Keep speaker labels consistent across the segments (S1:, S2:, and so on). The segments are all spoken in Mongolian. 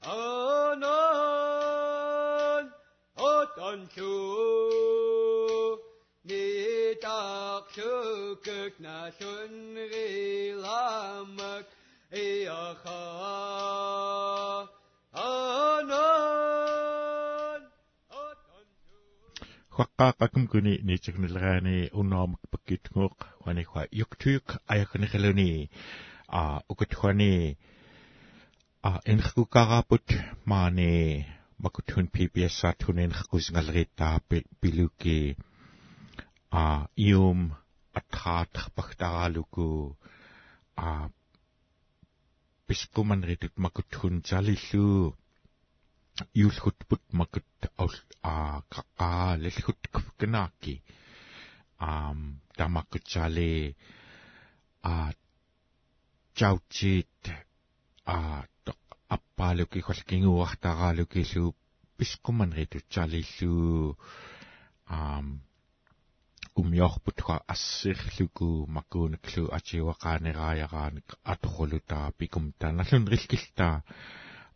S1: 아난 어떤 주니 딱수극 나순 리라막 이아하 아난
S2: huaqqaaqakum kuni niitignerlaani unnoomak pakkitnguuq huanikwa yuktuuk ayakunirluni a ukuthuani a enrkukaaraput maani makutun PBS satunen rkusngalriittaa piluki a ium athaat pagtaraaluku a piskumanritut makutun jalillu юлхутпут макут а какаа лэлхут кнаки ам тамакчале а чаучит а аппаалуки холкингуартараалукилу пискуман ритутсалиллу ам умиорпутха ассирлуку макуунеклу атиуақаанерааяраанек аторулутаа пикум таналун рилкилтаа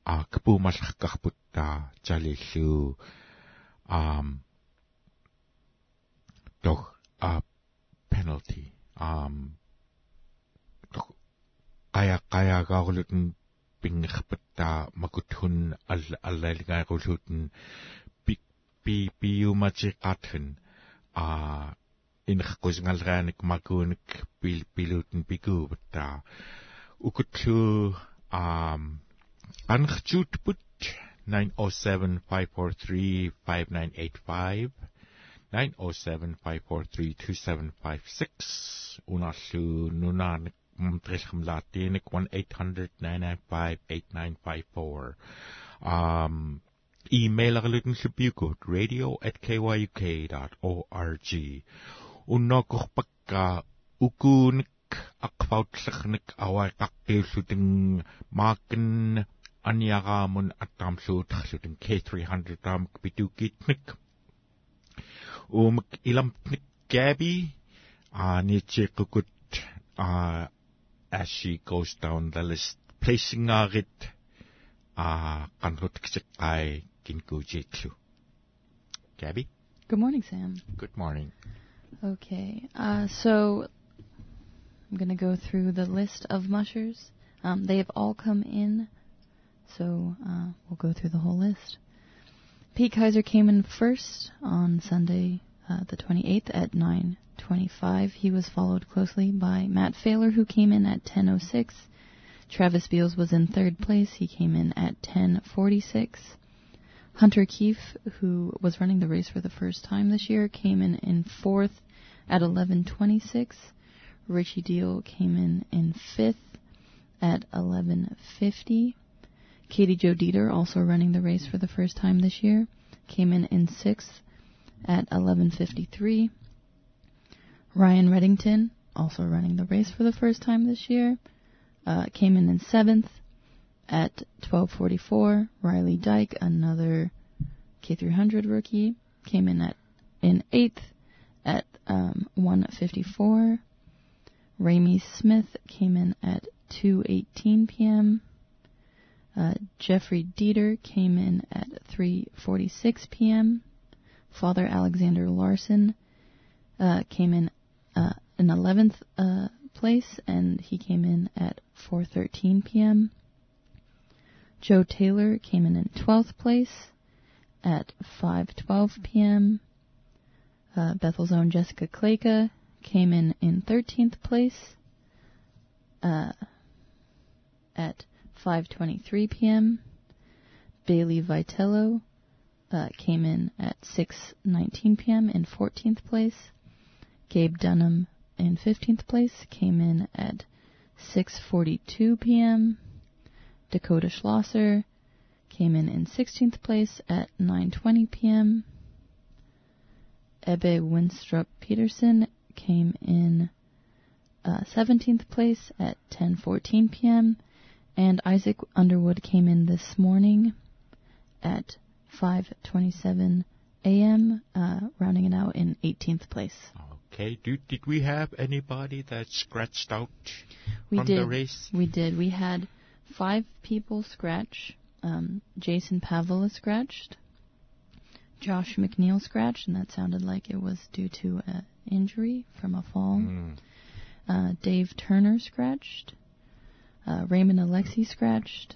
S2: а капумалларкарпутта чалиллуу ам тох а penalty ам тох кая кая гаагулутэн пингерпаттаа макутхун алла аллалигаагулуутэн пи пи пиуматиқатхэн а инерқуснгалрааник макууник пил пилуутэн пикуупаттаа укутлу ам Anchutput 907-543-5985 907-543-2756 Unallu nunanik mtrillhamlaatinik 1-800-995-8954 um, email agalutun lubiyukut radio at kyuk.org unnokorpakka ukunik aqfautllernik awaiqaqqiullutun maakken aniaraamun attaamsuutarlutun K300 taamak pitukiitnik uumik ilamtnik Gabby aaniitsiiqqukut uh, as she goes down the list placing aarit uh, qanrutkseqqai kinkuujiitlu Gabby?
S3: Good morning Sam.
S2: Good morning.
S3: Okay uh, so I'm going to go through the list of mushers. Um, they have all come in, so uh, we'll go through the whole list. Pete Kaiser came in first on Sunday, uh, the 28th at 9:25. He was followed closely by Matt Failer, who came in at 10:06. Travis Beals was in third place. He came in at 10:46. Hunter Keefe, who was running the race for the first time this year, came in in fourth at 11:26. Richie Deal came in in fifth at 11:50. Katie Joe Dieter, also running the race for the first time this year, came in in sixth at 11:53. Ryan Reddington, also running the race for the first time this year, uh, came in in seventh at 12:44. Riley Dyke, another K300 rookie, came in at in eighth at um, 1:54. Ramey Smith came in at 2:18 p.m. Uh, Jeffrey Dieter came in at 3:46 p.m. Father Alexander Larson uh, came in uh, in 11th uh, place, and he came in at 4:13 p.m. Joe Taylor came in in 12th place at 5:12 p.m. Uh, Bethel's own Jessica Kleka came in in 13th place uh, at 5:23 p.m. Bailey Vitello uh, came in at 6:19 p.m. in 14th place. Gabe Dunham in 15th place came in at 6:42 p.m. Dakota Schlosser came in in 16th place at 9:20 p.m. Ebbe Winstrup Peterson came in uh, 17th place at 10:14 p.m. and Isaac Underwood came in this morning at 5:27 a.m. Uh, rounding it out in 18th place.
S2: Okay. Do, did we have anybody that scratched out
S3: we
S2: from
S3: did.
S2: the race?
S3: We did. We had five people scratch. um, Jason Pavel scratched. Josh McNeil scratched, and that sounded like it was due to an injury from a fall.
S2: Mm.
S3: Uh, Dave Turner scratched. Uh, Raymond Alexi scratched.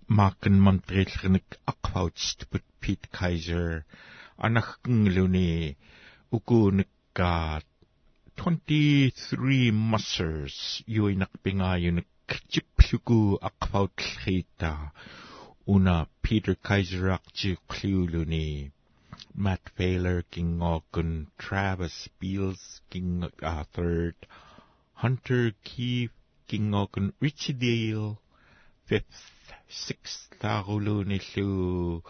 S2: Maken Montrealrnik aqvautstuput Pete Kaiser anagkengluni ukuunekkaat 23 muscers yuinaqpingayunek tipluku aqvautlliita una Peter Kaiser aqtiuqliuluni Matt Failer kingookun Travis Beals king uh, third Hunter Keefe kingookun Richie Dale fifth sixth Taruluni Lu,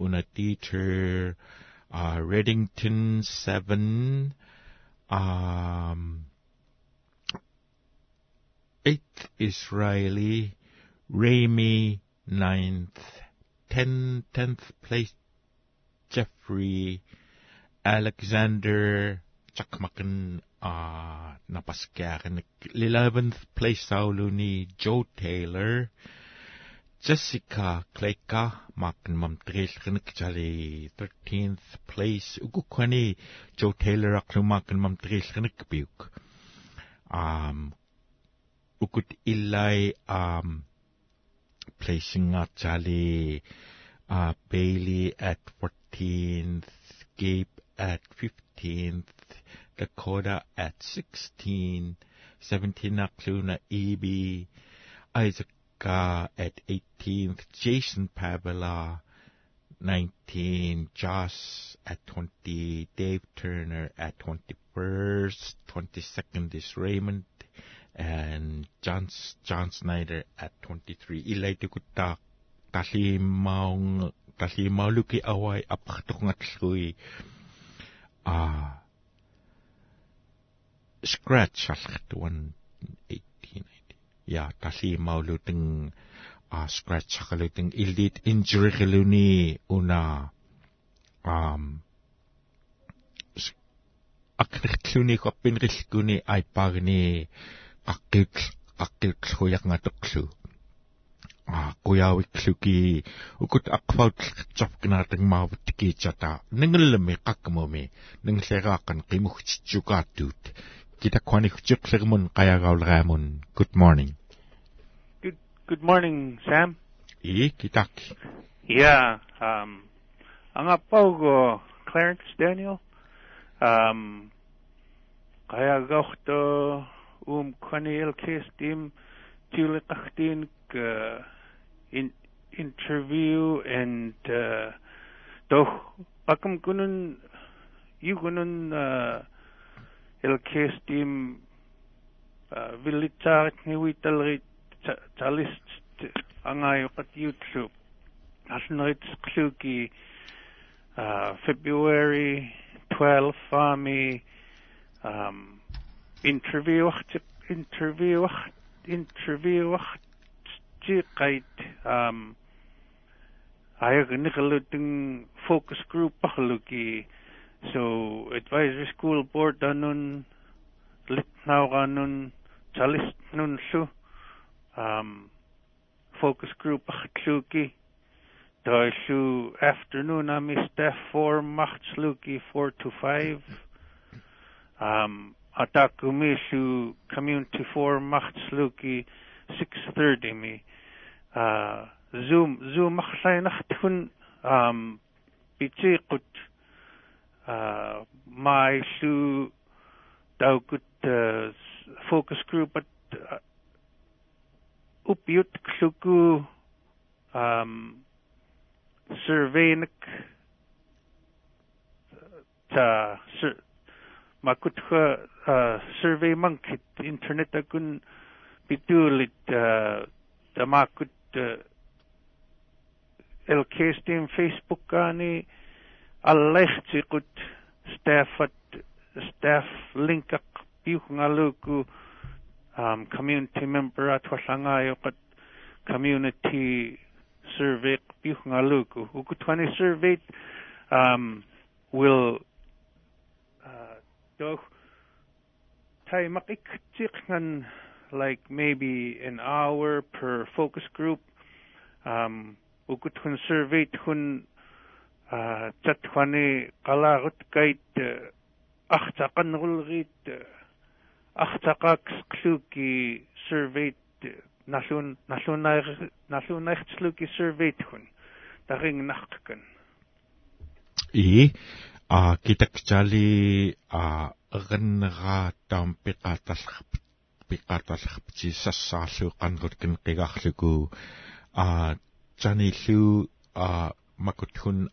S2: una Dieter, uh, Reddington seven, um, eighth Israeli, Rami ninth, ten, tenth place Jeffrey, Alexander Chakmakan, uh, napaskaren, eleventh place Sauluni, Joe Taylor, Jessica Kleka, Marken Mamtril Jali, 13th place, Ugukwani, Joe Taylor Aklu Marken Mamtril Buk. Um, Ukut Ilai, um, placing out Jali, uh, Bailey at 14th, Gabe at 15th, Dakota at 16, 17 Akluna EB, Isaac uh, at 18th, Jason Pavela, 19, Josh at 20, Dave Turner at 21st, 22nd is Raymond, and John, John Snyder at 23. Ilay tukutta tali maung tali mauluki away apaktok ngatlui ah scratch alcht 118 ja tali mauluting ah scratch akaluting elite injury um akritluni ko pinrilkuni ay pagni akkil akkilhuyangatoklu а куяавиклуки укут акфаутлерчарпкинаатаг маавуттики чата нингэллэми kita kwanik chipsermun kaya gaulramun. Good morning.
S4: Good good morning, Sam.
S2: I kitak.
S4: Yeah, um ang apogo Clarence Daniel. Um kaya gohto um kwanil kestim tulikachtin k in interview and uh doch bakam kunun you kunun uh elkestim виллитсаарикнивиталри талист ангаайоқатиутсу аснеритсқлуки February 12 army um interview interview interview tiqait um ayagniqlutun focus group pakhluki so advisory school board anun litnaw anun talist nun su um focus group achtluki Daishu afternoon ami staff four machtsluki four to five. Um atakumishu community four machtsluki six thirty me uh zoom zoom machlainachtun um bitsiqut uh my shu daukut uh, focus group at uh, upyut kluku um surveynik ta sur makutha uh, survey monkit internet akun bitulit uh, ta makut uh, LK Steam Facebook ani alechtikut staffat staff linkak piungaluku um, community member atwasangayokat community survey piungaluku ukutwani survey um, will uh, doch tay makiktik ngan like maybe an hour per focus group. Um ukutun survey tun uh tatwani qalagut kait артақаннерулгиит артақааксқлууки surveyt налуун налуунаар налуунаартлууки surveyt хун. Тарингнаркан
S2: и а китакчали а эрннераа таам пиқааталлерп пиқааталлерпти сассаарлуу қанрут кин қигаарлуку а таниллу а макутхун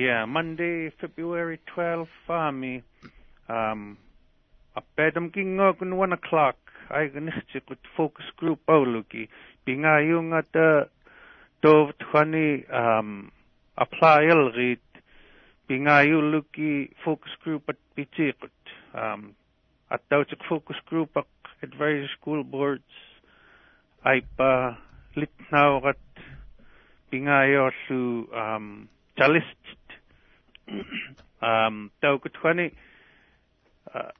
S4: yeah monday february 12 farmi um at kingoqun 1 o'clock. aiganichtiqut focus group auluki pingayungata tovtkhani um applyalrit pingayuluki focus group at pitiqut um attautik focus group at various school boards aipa litnaurat pingaayollu um chalist um taukutwani uh,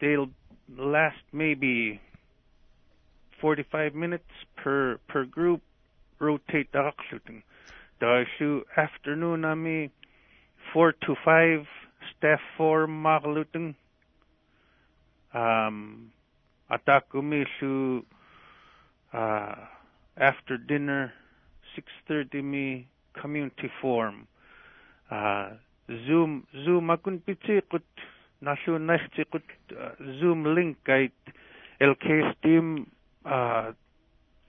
S4: they'll last maybe 45 minutes per per group. Rotate the daqsluting daishu afternoon ami 4 to 5 staff for magluting um atakumi su uh after dinner 6:30 me community forum. Uh zoom zoom akun pitiqut nalu nakhtiqut zoom link kait lks team uh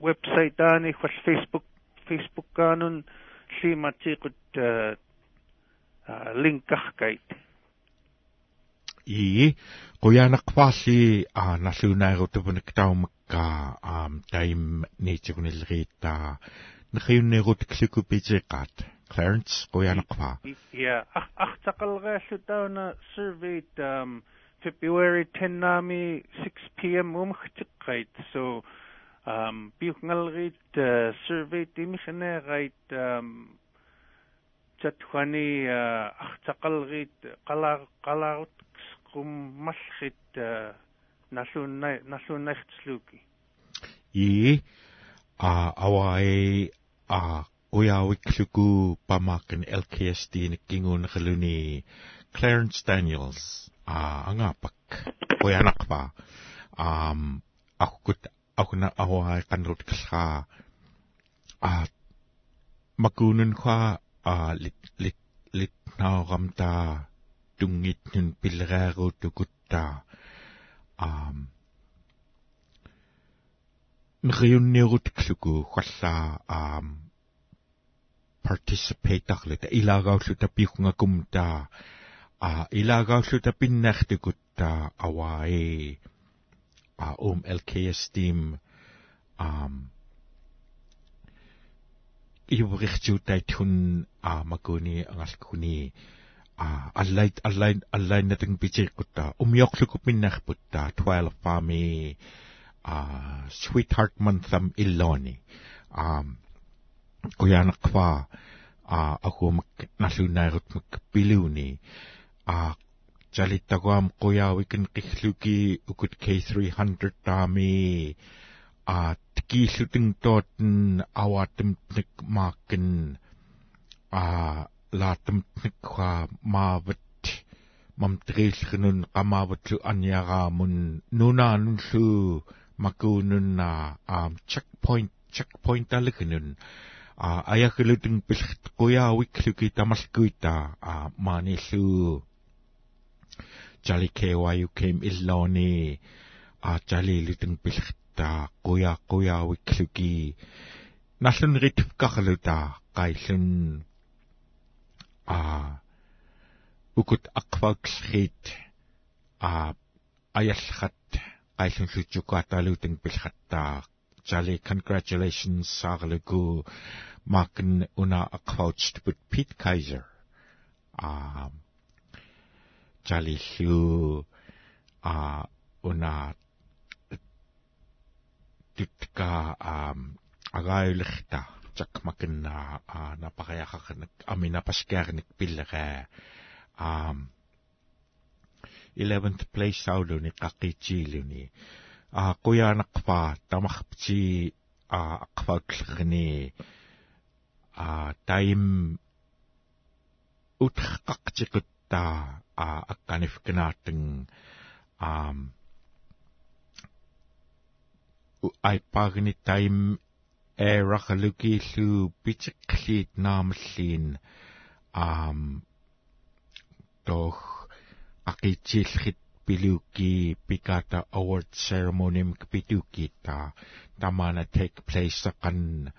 S4: website ani khwal facebook facebook kanun limatiqut uh, uh link kait
S2: i quyanaqpaarli a nalluunaarutupunik taumakka aam taim niitigunilriitta neqiunneerut klukupitiqaat Clarence quyanaqpa
S4: yeah aqtaqalgaaslu tauna surveyed um February 10 nami 6 pm umkhtiqqait so um piuhngalrit uh, survey timikhneerait um chatkhani uh, aqtaqalrit qala qalarut qummallit налуунна налууннартслууки
S2: и а аваe а уяавиклуку памаакэн LKSD никкингуунерилуни Clarence Daniels а ангаапак уянақпа. Ам аккут акуна аваe канрут калхаа а макуунун хаа а лит лит лит наарамта тунгитнун пиллерааруутукутта аам нриунниерутклуку халлаа аам participate арлута илагауллута пиухнгакум таа а илагауллута пиннартукутта авааи а ум LKS team аам иврихтуутайт хун а макуни ангалкуни аллайт аллайн аллайнатэн питиққутта умиорлуку миннарпутта 12 фами а sweetheart montham illoni. А куянақва а акуумак налунаарутмак пилуни а жалиттагуам куяавикэн қиллуки укут K300 таами а тикииллутэн тоотэн аваатэмтник мааккен а laattamtnikwa maavat mamtriillernun qamaavatlu aniaraamun nunaanullu makuununna aam checkpoint checkpoint alignun a ayakulutun pilht quyaawikluki tamalkuita a maanillu jali KYU came illoni jali lutun pilhta quya quyaawikluki nallun ritfkarluta qaillun а. Укут акваксрит а аяллахат qailullutsukaataluuteng pilhattaa Jali congratulations saaglugu makin una aqvaucht but Pete Kaiser. Um Jali lu uh una tutka um agaiulirta jakmakin na napakayakakan amina paskiarnik pillere um 11th place sauluni qaqichiiluni a quyaanaqpa tamarpti a aqfautllerni a taim utqaqtiqutta a akkanifkinaateng um ai pagni rakalukiillu pitiqliit naamallin um doch aqitsillrit piluki pikata award ceremony ta tamana take place saqan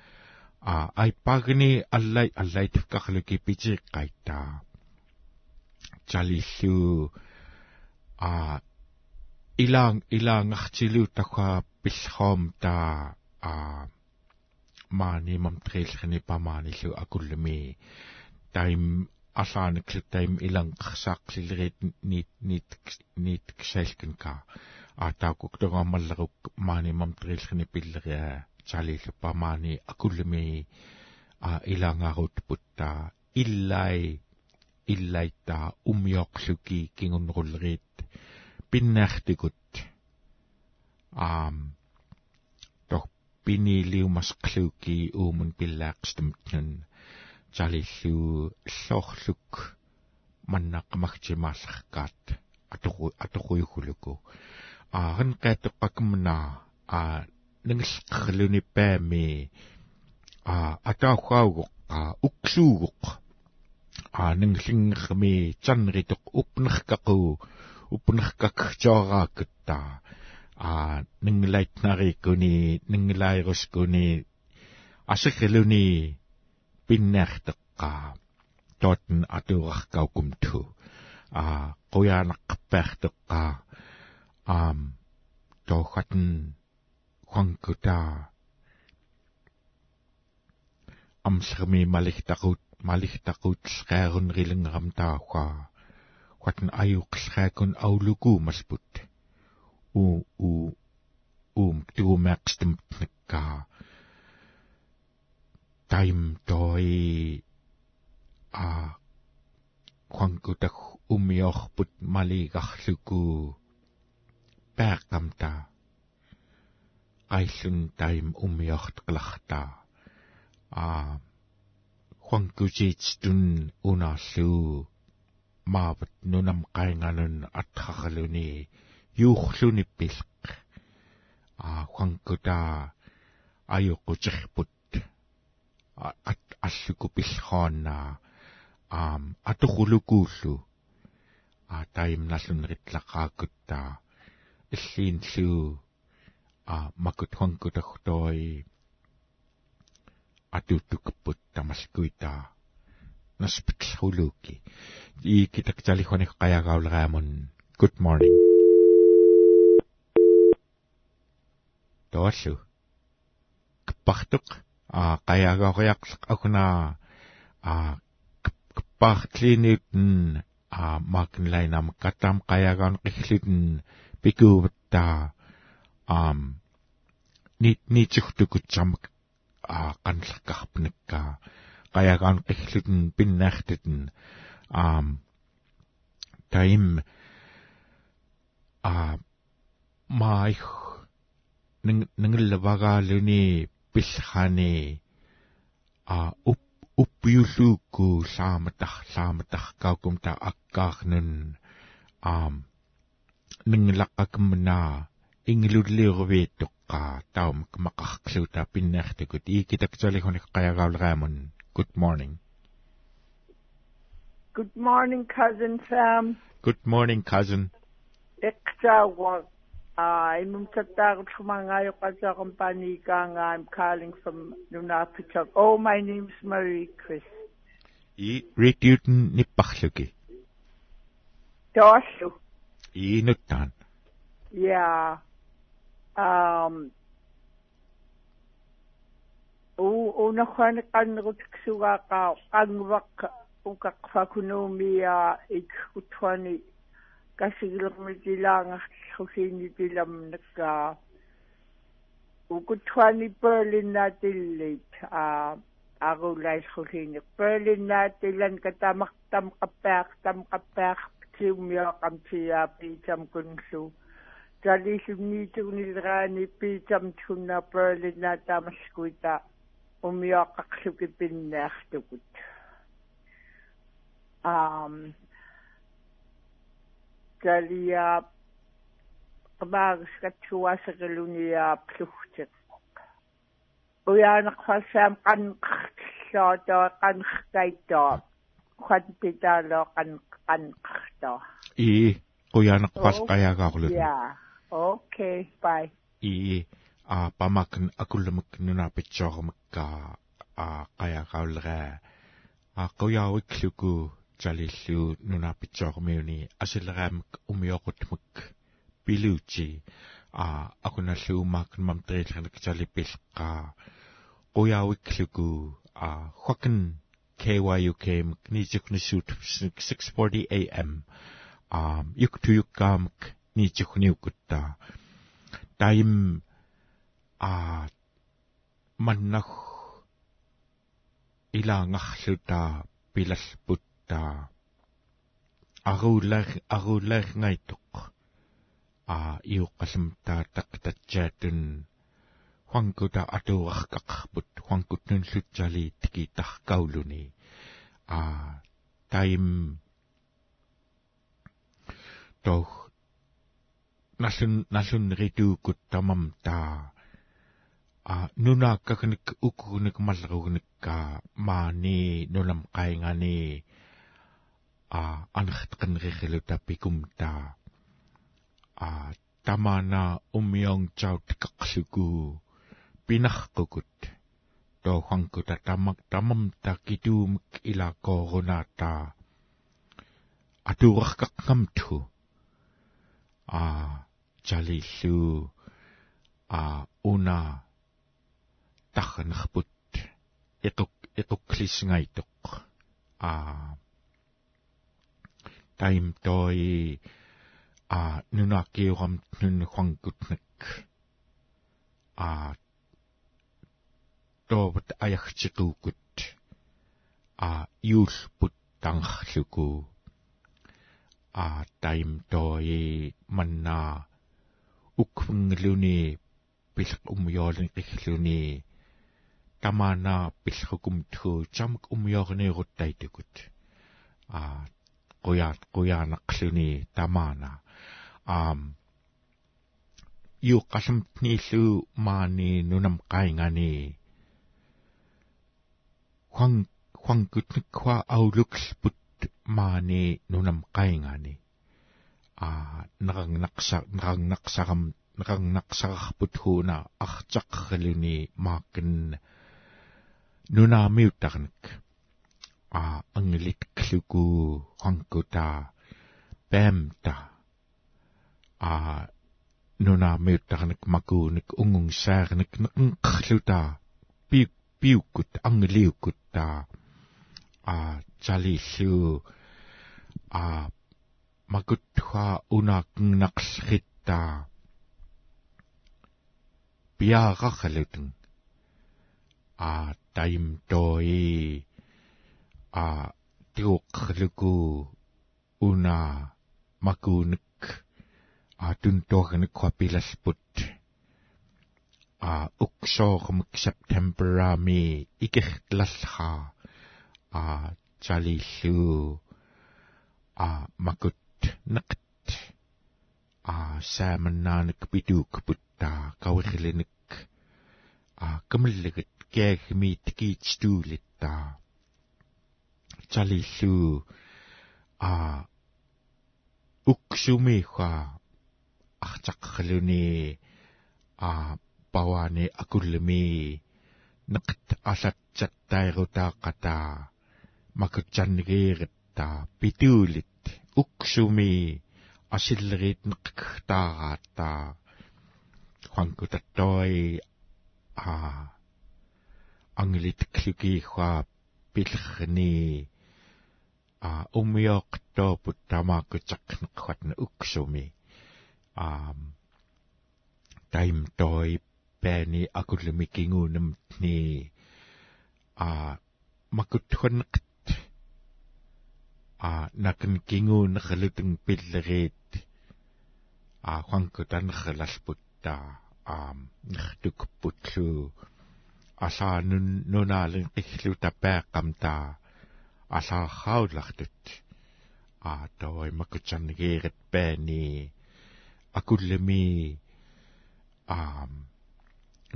S2: a ai pagni allai allai tifkakluki pitiqqaita chalillu a ilang ilangartilu takwa pillhom ta a maani mamtrilkhni pamaanillu akullumi taim аллааниксуттаим илангқарсаақлилерит нит нит нит ксалкинка аатаакук тогааммаллерук maaнимам трилхни пиллериа чалилуппа маани акуллими а илангаарут путта иллай иллайтаа умиоқлуки кингуннеруллерит пиннаартикут аам тох пинилиумасқлууки уумун пиллаақстамтнун залиллуу иллоорлук маннаққамагтимаалларкаат атуқу атуқуйгулуку аарн qaatteqqakmna а нангилққарлуни паами а атаахаугоқ а уксуугоқ а нанглингерми чанритоқ упнеркақу упнеркакчаарааккта а нанглайтнариккуни нанглаирускуни асерлуни пиннаартеққаа тоотн атуураркаукумту а қуяанаққаппаартеққаа аам тоохатн хуанкута амсерми малихтақут малихтақут скаарунрилингерам таахаа хуатн аюқлраакун аулугуу малпут у у ум туумаақстэмтнаккаа taim toi a quangutak umiorput maligarluku pääqamta qaillun taim umiortqlarta a quangutiitstun unarlu maavat nunam qainganun atqarluni yuuxluni pilq a quanguta ayuqutiqput аллуку пиллхооннаа аам атухулукууллу а таимналлунеритлақааккуттаа иллиинлуу а макутхонкутахтой атуттукпут тамалкуитаа наспитлхулууки и китакталихоник қаягаулераамун good morning тооллу кпартук а qajagaoriaqleq akuna a partliniuten a magnlainam katam qajagaan qilluten pikuuvetta am nit nitsuhtukutsamak a qanlerkarpunakka qajagaan qilluten pinnaartuten am taim a maih ningillavagaluni пиллхани а уп уппиуллуукку лааматар лааматаркаукум та аккаарнун аам нингилаққакмнаа ингилуллиуривииттоққаа таумак мақарклуута пиннаартукут иикитакталихуник қаягаулераамун good morning.
S5: Good morning cousin Sam.
S2: Good morning cousin
S5: Uh, I'm I'm calling from Nunapichak. Oh, my name's Marie Chris.
S2: I Rituten Nipachluki.
S5: Dorshu.
S2: I Nutan.
S5: Yeah. Um. U unakhan kanrutsuga ka angwak ukakfakunumi ya ikutwani. Nakkaa ukuttuani berlinnatillit a agulaishuliini berlinnaatilan katamartam qappaaq tam qappaaq tiummiaqam tiaapi tam kunlu талисумниитугнилераани питам тунна перлинна таамаскуита умиоққарлуки пиннаартукут ам талия qamaagskatsuasaqaluниаап уяанеқфалсаам qanqartilloo qanqaitoo quantitaalo qan qanqartoo
S2: и quyaanaqpas qayaagaaqlut
S5: ja okay bye
S2: и а памакн акулламак нунаапитсоормакка а qayaagaulleraa а quyaawikluku talillu nunaapitsoormiuni асиллераамак умиоқутмак пилуучи а акуналлуумаакн мамтерилханак талиппилққаа quyaawikluku a hwakan KYUK nijuknisuut 640 AM um yuktuyukkaam nijukniukutta. Taim a mannah ilaangarluta pilalputta aruullar aruullarngaituq a iuqqallamtaa taqtatsaatun huankuta atuarkaqarput huankutnun lutsali tikitarkauluni a taim toh nallun nallun rituukut tamam ta a nuna kaknik ukunik malrunik ka maani nulam qaingani a anakitkan kikilu tapi kumta. A tamana umiyong chaw tkaklugu pinak kukut. Do hwangkuta tamak tamam takidu mkila korunata. Adurak kakamtu. A jalilu a una takhanakput. Ikuk ikuklis ngaituk. A... nunakiuram nun huangkutnak a тоовт аягчитуукут а юулпут тангарлуку а тайм тои манна. Уквнглуни пилх умйоолин ихлуни тамана пилхукум тху чамк умйоорнееруттайтукут а kuyat kuyanaqluni tamana um yu qasamtni su maani nunam qaingani huang huangkutnik hua auluksput maani nunam qaingani a narang naqsa narang naqsaram narang naqsararput huna artaqqluni maakin nunamiuttarnik a angilitkluku huangkuta pamta a nunaamiuttarnik makuunik ungungsaarnik naqluta pi piukut angeliukut ta a jalillu a magutwa unaqnaqsritta piaraqalutun a taim toi a tiuqluku una makunik a tuntornik kwapilasput a uksoormik septemberami ikirtlallha a jalillu a makut naqt a saamanaanik pituuk putta kawirlinik a kamilligit keagmi tikiitstuulitta jalillu a uksumiwa артаққалуни а павани акуллими неқт алатсаттайрутааққата макутсаннигииретта питуулит уксуми асиллерит неқктаараатта хуанкутаттoi а ангилитклугиихуа пилерни а умиоqtooput тамааккутеқнеққатна уксуми аам тайм той пэни акуллами кингуунамтни а макутхуннеқт а накн кингуунеқалутун пиллериит а ханку танерлалпутта аам нэртукпутлу асаанун нунаалин қиллу тапааққамтаа алаархаулартут а той макутсарнигеерит паани акуллами аам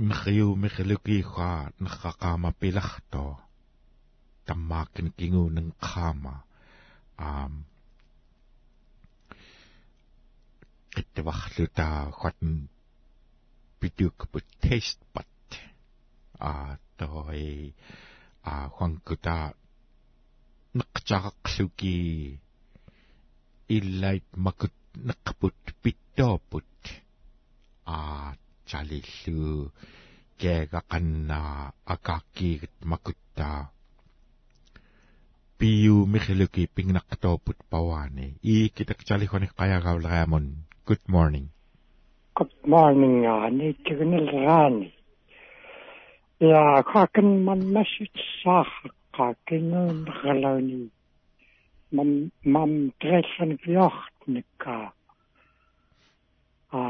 S2: нхиу михлукиха нхақаама пиларто таммаакин кингуунэн qaama аам qittavарлута хатн бидук тест бат. А той а ханкута неқчарақлуки иллайт макут неқпут питтоопут аа чалиллу. Кега канна акааккиигит макутта пиу михлуки пингнақтоопут паваани ii китак чалихони қаягаулераамун good morning.
S6: Good morning аани тигнэл раани я хакен ман машит сах qaakinguun qalani mam mam tressan viortnikka a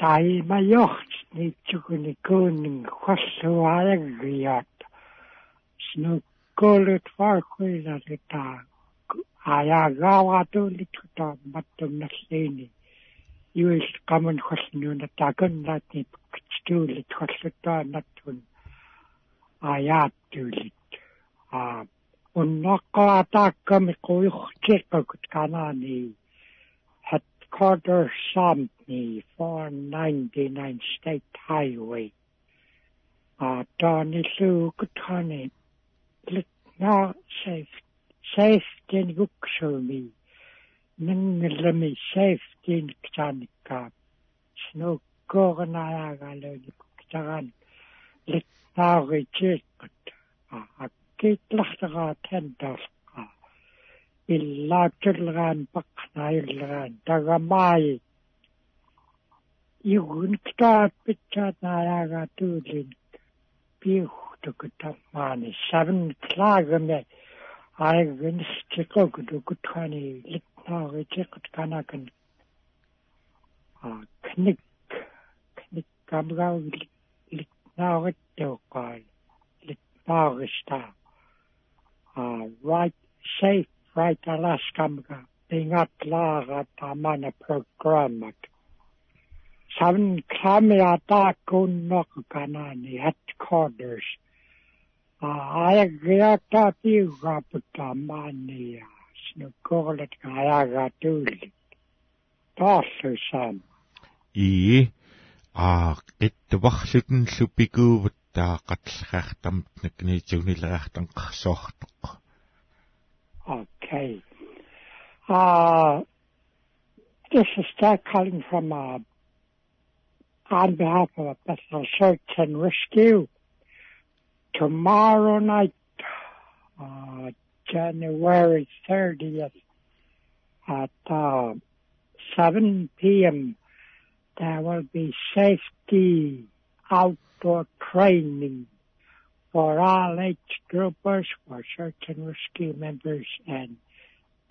S6: tai majort ni tukuni kuning khassuaaggiat snu kolut farkuila lita aya gawa tu lituta matum naslini yuis kamun khasnuna takun latni kitstu lit khassuta natun ajattelit. Uh, unnaqaatakkami quyuhtiqqakut kanani headquarters Sampni 499 State Highway. Uh, Tani luukutani litna safe safety guksumi nangilami safety ktanikka snukkoornaagaluni ktagan lit taaritsiiqqat akkiitllartaraa tantaallqa illaakkalleraan paqqnaayulleraan tagamaayi igunniktaappittaat naayaagaa tuulin piuhtukutamaani seven klaagame aigunistiqokutukutqani litnaaritiqqat kanakan knik knik kamgauglik naurittuuqqaal litmaarista uh right safe right alaskamga pingatlaara tamana programmat. Seven klamia taakunnoq kanani headquarters ayagiata piugaaputaamaania snukorlet ayagatullit taarlusam
S2: ii а qittuvарлутэн лупикууваттаа qatleraartamт накниитсуунилераартан qarsoortoq
S6: Okay. Uh, this is Jack calling from uh, on behalf of Bethel Search and Rescue. Tomorrow night, uh, January 30th at uh, 7 p.m., there will be safety outdoor training for all age groupers, for search and rescue members, and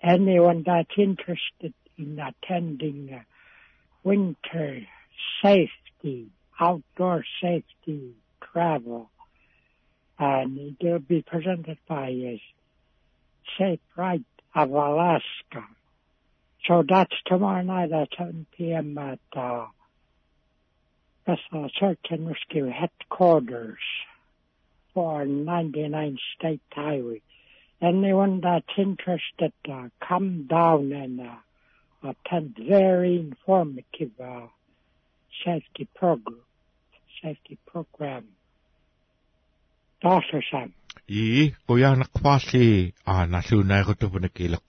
S6: anyone that's interested in attending winter safety, outdoor safety travel. And it will be presented by uh, Safe Right of Alaska. So that's tomorrow night at 7 p.m. at uh, Bethel Search and Rescue headquarters for 99 State Highway. Anyone that's interested, uh, come down and uh, attend very informative uh, safety program. Safety program. Dr. Sam.
S2: ii quyaanaqpaarli aa nalluunaarutupunakilaq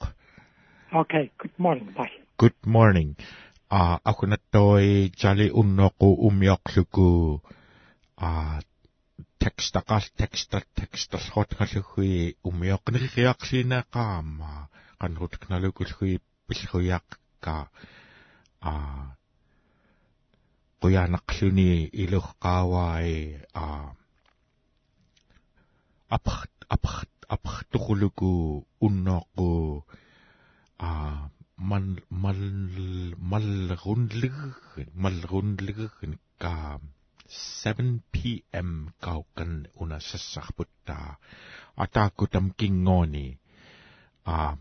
S6: Okay, good morning. Bye.
S2: good morning a akunattoi jali unnoqu ummiorluku а текстақал текстат текстерлхот галлуггүй умиоқнериақлинеқаама qanrutiknalukуллуи пиллуяақка а quyaanaqluni iluqqaawai a апх апх апхтухулуку уннооққу а мал мал малрунлиггэн малрунлиггэн ка 7 pm kaukan una sassarputta ataakutam kingooni um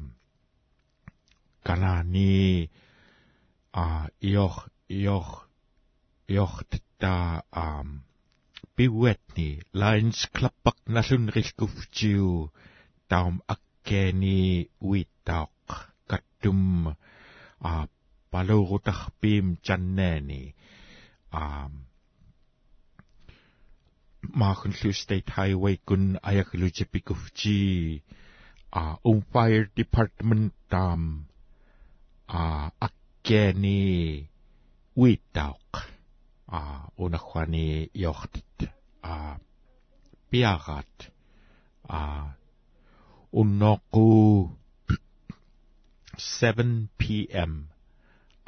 S2: kanani a ior ior ior ta um biwetni lines klappak nallunrilkuftiu taum akkeeni uittaoq kattum a palurutarpiim channaani um Maachenlu State Highway kun ayakluche pikufchi a um fire department tam a akkeeni uittaoq a unakhwani yochtit a piagat a unnoqu 7 p.m.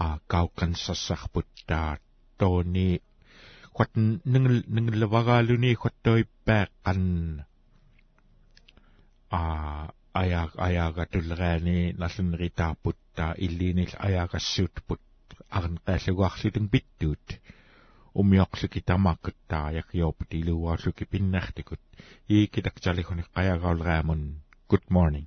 S2: a kaukan sassarputta tooni kwat nung nung lawagaluni kwattoi peqan a ayak ayaga tulrani nallunri taaputta illiinil ayagassutput arn qallugaarlutun pittut умиорлуки тамааккутtaa якиорпут илууаарлуки пиннартикут. Иикитакталихуни қаягаулраамун good morning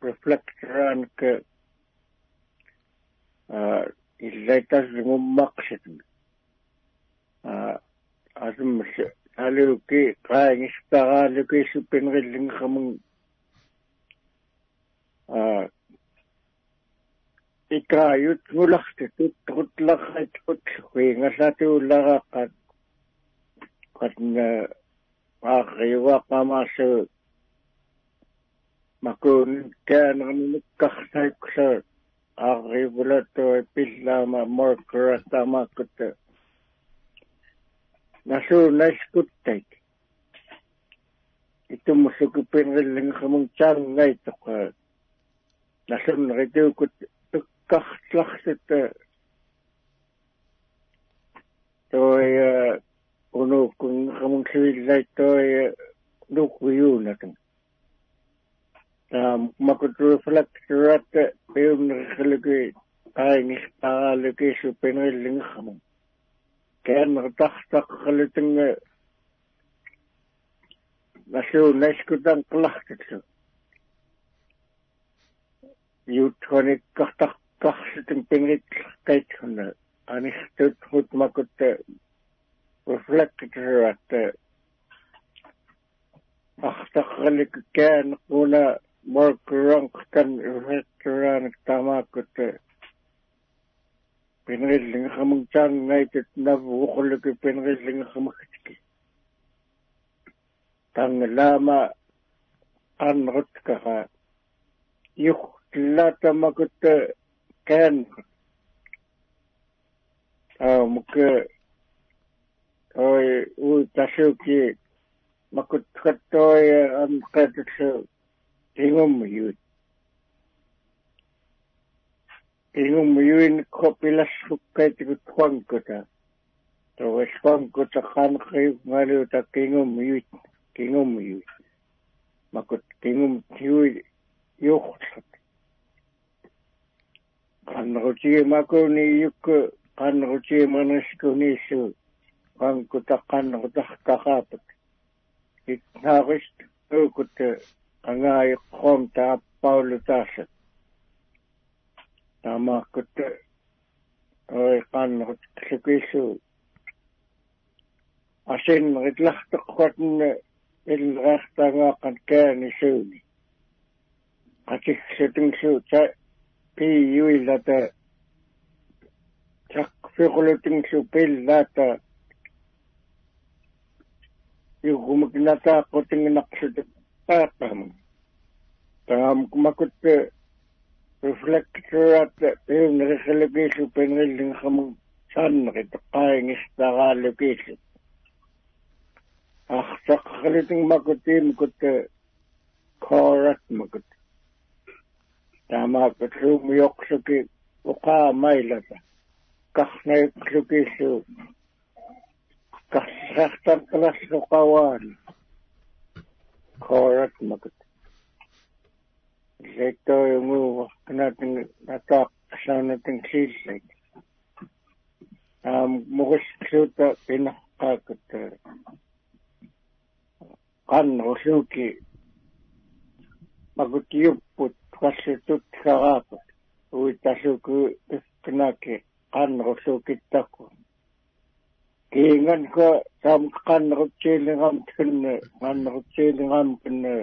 S7: ke а иллайтас ngumмақсит а асум алуки qaangistaraалуки суппинриллингермун а икаают нулартут трутларрат уингаллатуулларааққат қатна аариуаққамаасу макуун каанернуккартаиккла ааривулатуи пиллаама моркратамааккутта насуунааскуттайт итуммусукуппинриллингермун чаангайтоqa насуннеритуукут qartlaqsut toi unukun qamunlluillait toi nuquyuunatan taam makutruuflakturat piumnerqaluki qaingiltaqaaluki supinrillingermun kaanertartaqqalutanga насуунасkutan qlartatlu юутхоник картақ qarсутэн пингитқайтхуна анихтут хутмакутта reflectorат артаққалик каан куна моркранктан reflectorан тамакутта пингиллингхамунтаангайтут наву уқулуки пингиллингхамагтики тангалаама анруткара юх иллаатамакутта каан аа муке ой уй ташуки макуттхаттой ам катсу ингум ю ингум юин копилассуккайтик туангкута тоэспанкута ханхи галута кингум ю кингум ю макут кингум ю юхсат qanrutie makuni yukku qanrutie manaskunissuu qanqutaqqanrutaqtaqaaput itnaarist uukut qangaayiqqoom taappaulutaasat taamaakkut oi qanrut lukissuu asin ritlartoqqatun ilraartaangaaqan kaani suuni qatiksutingsu ta piiyuillata taqfiqulutingsu pillaata yugumaknataaqqutinginaqsut taaqamu taam kumakutte reflectorat eunerikhlukiisu penrillingamu саннери теққаингистараалукииллу ахсаққалитин макутиим кутта корат макут. Таамаакут луумиоқсуки уқаа майлата карнайклукииллу карсартар қалассоқаваан корат макут лектоюмуу канатин натаақ саанатин сииллак um mogusluta pinaqqaakut qannerluuki makutiupput qassutut saraaput uitasuku ikkanaaki qannerluukittakku kiingan ko sam qannerutsiilingam tunne qannerutsiilingam tunne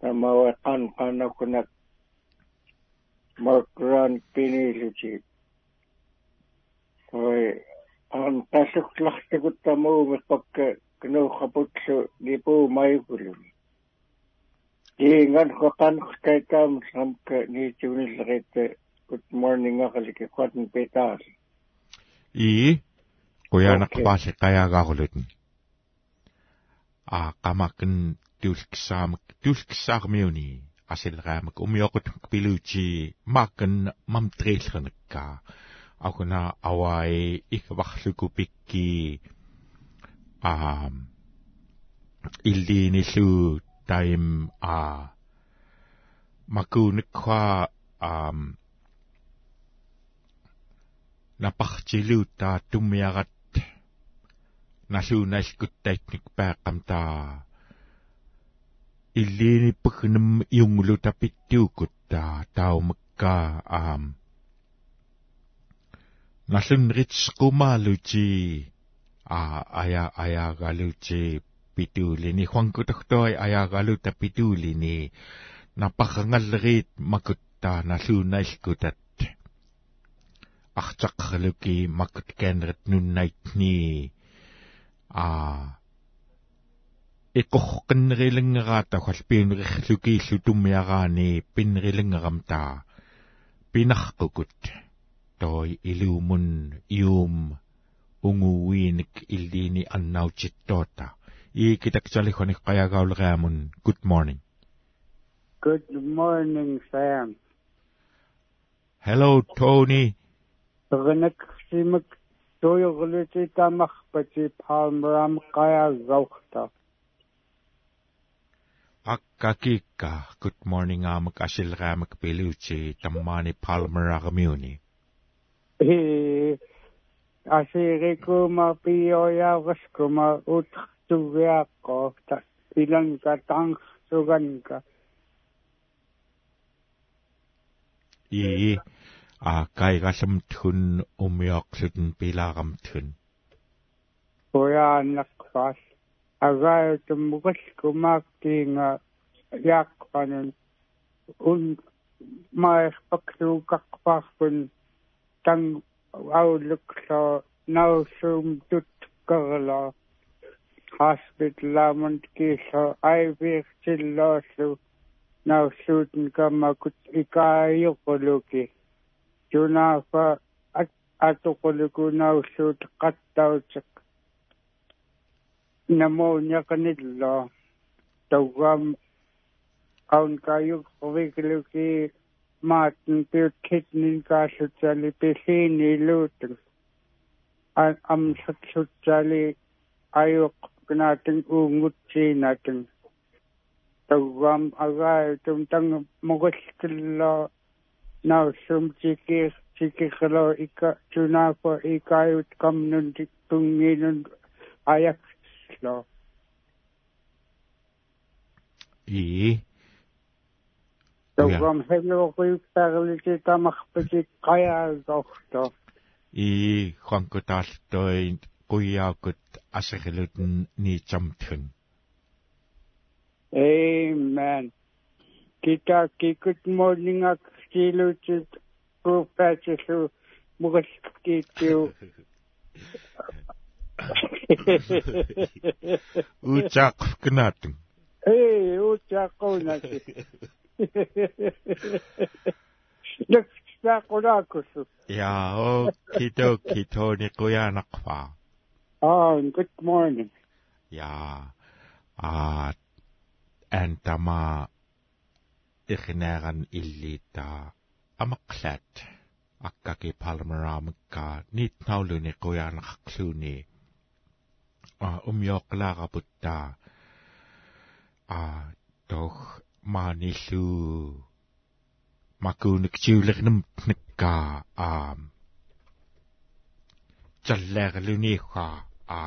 S7: tamawa qan qanakunak markran piniluti ой ан тассуклартагуттамууми кнуухапутсу липуу майгулу инган хоканхтайтаам самка нитуниллерит good morning агалики хатн петаас
S2: и куянақпаалли қаяагаагулутн а qamaqin tuulkissaamik tuulkissаарmiuni асилгаамак умиоқут пилуучи мааккан мамтрииллернаккаа акуна аваи икварлуку пикки аам иллиниллу тайм а макунеква аам напартилу таа туммиарат налуунaalкуттаикник пааққамтаа иллииниппагнам иунгулу тапиттуукуттаа таумаккаа аам. Наллунритсqumaaluti а ая аяагалути питуулини хуанкутортoi аяагалута питуулини напахангаллерит макутта налуунаалкутат артаққалуки макут каанерит нуннайтни а икорқиннерилангераата халпиунериллукииллу туммиараани пиннерилангерамтаа пинарқукут toi ilumun ium unguwiinik illiini annauchittoota iikitaksalihhonik qayagauleriamun good morning.
S8: Good morning sam.
S2: Hello tony.
S8: Renek simak ზოიოღლეჭი დამახბაჭი ფალმრამ ყააზავხთა
S2: აკაკიკა good morning ამაკ აშილღამაკ პილუჩი დამანი ფალმრაღმიუნი.
S8: ე აშერეკომა პიოია ვსკომა უთხრთუვეაკოხთა
S2: ილანკა ტანხსოგანკა ი кайгаллам умиоқлутен пилаарамтун
S8: пояаннақпаас агаатум мугалкумаактиинга яаққанун ун маерпактууқарпаарпун tang outlook now zoom tut karla hospital amant ki so ivf chillo su now shooting kama kut ikayo koluki tuna fa ato koluku now shoot qattaw chak pneumonia tikirlo ika tunafa ikayut kamnun tunginun ayakslo
S2: i.
S8: Tawam hello kuipparliti tamarpati qayaagorto
S2: i huankutaltoi quyaakut aserilut ni chamthun
S9: Amen. Kita kikut morning ak stilutit profatsilu mugaskitiu.
S2: Uçak kınatın.
S9: Hey, uçakkonasi. Nakstakorakusu.
S2: Ja, o kito kito ni kuyanakfa.
S9: Oh, good morning.
S2: Ja, at antama ikhinaagan illita amaqlat akkaki palmaramikka niitnauluni quyaanaqaqluuni a umyoqlaaqaputta a toch maanillu makuunik tiulernem nikka a jalleerluniiqa a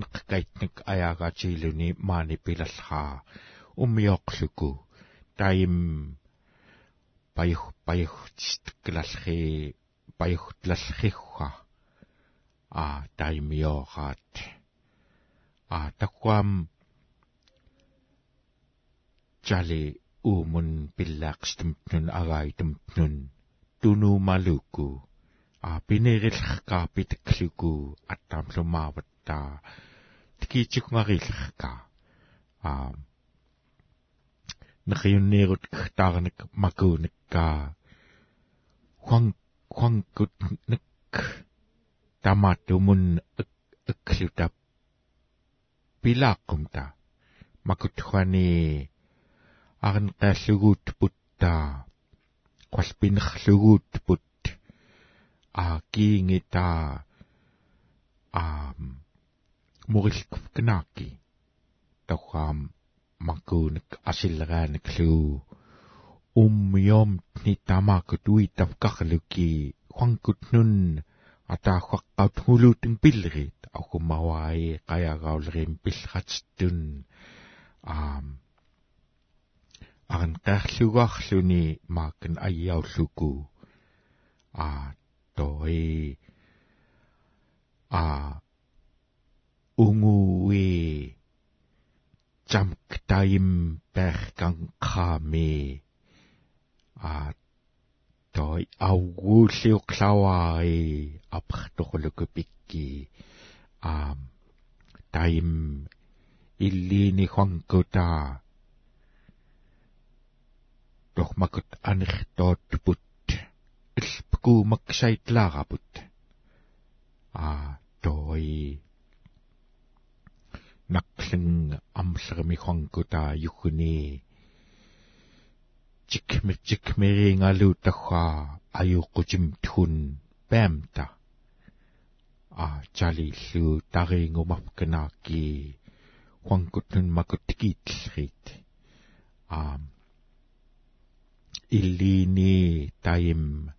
S2: neqqaitnik ayaagaatiiluni maani pilallaa umioqluku taim payuh payuh tlalhi payuh tlalhiwa a taimioqat a takwam jali umun pillaqstumtnun agaitumtnun tunu maluku a pinerilqa pitakluku attamlumaavatta tikiitikungariillqa a nakayunirut ktaarnik makuunikka huang huangkut nik tamatumun akluta pilaqumta makuthuani arn qallugut putta qalpinerlugut put a kiingita am murilk knaaki tawam makuunik asillagaanik luu ummiom ni tamakut uitaf kakluki huangkut nun атаахваққаут хулуутин пиллерит акуммаваи қаягаулерим пиллратстун аам аран qaarlugaarluni maakkan ayyaulluku a toi a unguwi jamktaim perkan khami a toi auguulliuqlawai апартоқулукупикки аам таим иллиини хуангкута тохмакут анертооттупут илпкуумаксайтлаарапут а той наклин амлерми хуангкута юхуни чикме чикмерингалу тахха аюқутим тун пэмта а чалиллу тарингумарканаакки хуангкутнун макуттикиитллерит а иллини таим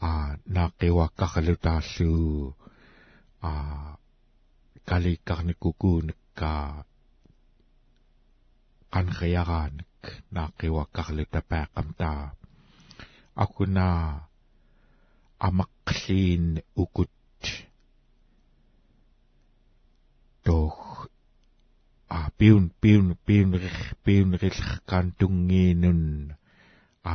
S2: а наақиуаккарлутааллу а каликкарникукуунакка qanriaraanak naaqqiuakkarluta paaqamtaa akuna amaqliin ukut toh a piun piun piun piun rilkan tungiinun a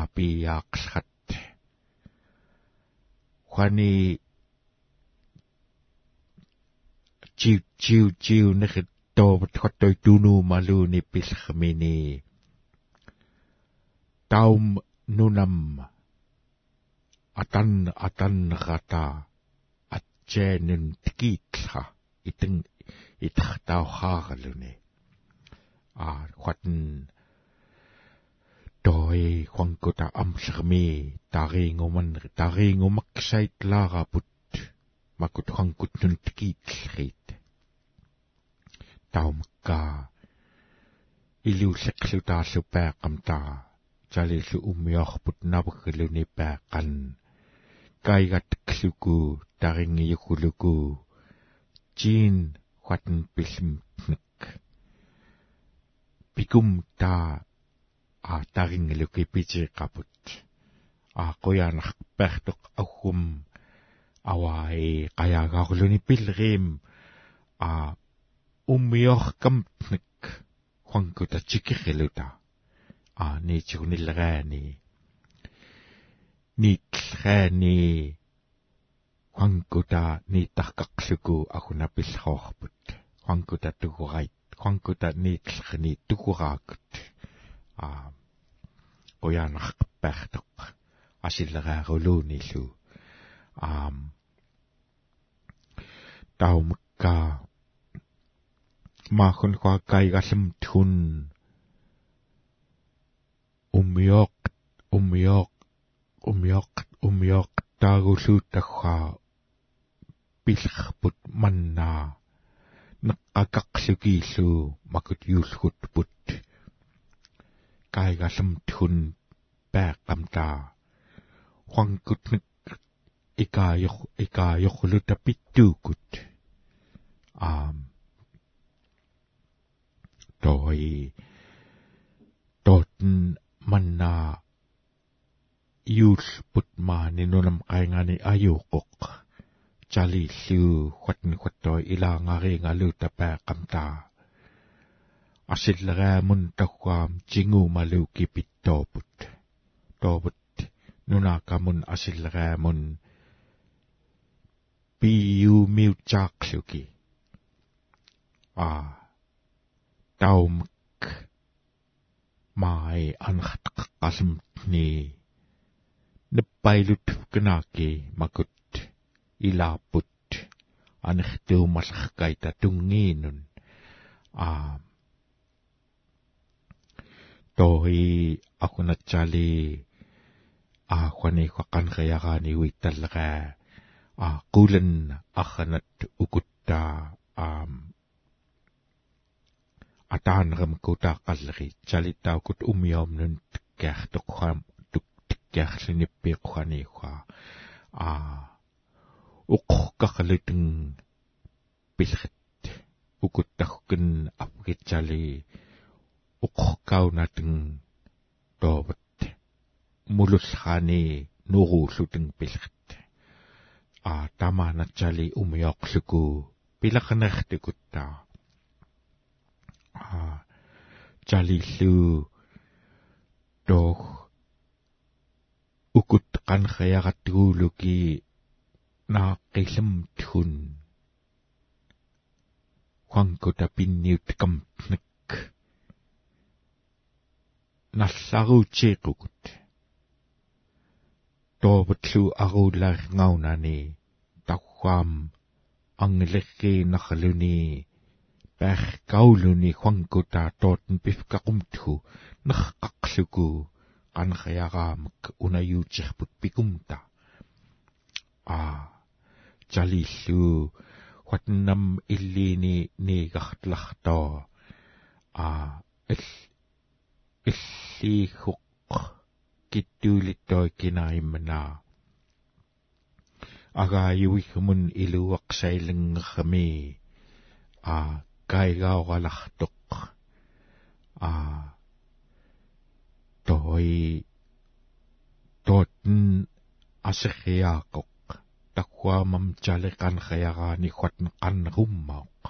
S2: chiu chiu chiu nekhet toobat hottoi tunu maluuni pilkhmini taum nunam atan atan gata atjenen tikitla iteng ithtau hagalune a khwatn doi khwangkota amsrmi taringuman taringumaksait laraput makut khwangkut nun tikitlrit таумакка илиуллақлутаарлу пааққамтаа талиллу уммиорпут навггалуни пааққан кайгатклуку тарингиюкулуку жин хатн пилмтник пикум та а тарингилуки питиқапут а қоянах пертоқ аггум awa e qayagaarluni pilriim a ummiorkamtnik huankuta tikirriluta a niitigunilleraani niitlraani huankuta niittarqaqluku aguna pillroorput huankuta tugurait huankuta niitlrni tuguraakut a oyaanarqappaartoq asilleraaruluunillu aam taumka maakun kwa kaigallam tun ummiok ummiok ummiok ummiok taagullutaggaa pillerput mannaa neqqaqaqlukiillu makut yuulgut put kaigallam tun ikayok ikayok lutapitukut aam toi totn manna yul putmani nunam kaingani ayukok chali liu khwatn khwatoi ilangari nga lutapa kamta asilramun takwam jingu malu kipit toput toput nunakamun asilramun asilleriamun piu miutsaaqluki a taumk mai anqatqaqqalimtni neppailut knaaki makut ilaaput anertuumallerkaita tungiinun a toi akunatsali a khwani qaqanqiyaqaani uittalleqaa a qulan akhanat ukutta um ataanram kuta qalleri chalittaukut umiomnun kærtoqram tukkerlinippiqaniqqa a uqqaqalitun pilrit ukuttaggun apgitsali uqqaunatun toobat mulullani nuruullutun pilrit a tamaanatsali umioqluku pilaqanertikutta a jalillu doch ukut qanqayaqattuuluki naaqqilam tun huankuta pinniut kamtnak nallaruutiiqukut toobutlu aruullaarngaunani taqwaam anglerriinarluni паахкаулуни хуангута тоотн пифкакумтху нерқақлуку qanqayaraamik unayuutirput pikumta а жалиллу хатнам иллини ниигартлартоо а ил иллиихоқ киттуулиттoi кинаимманаа агааюихмун илуақсаилингерми а кайгаоралартоқ а той тоттен асериаақоқ таккуамам чалеқанреяраани хуатн қаннеруммаоқ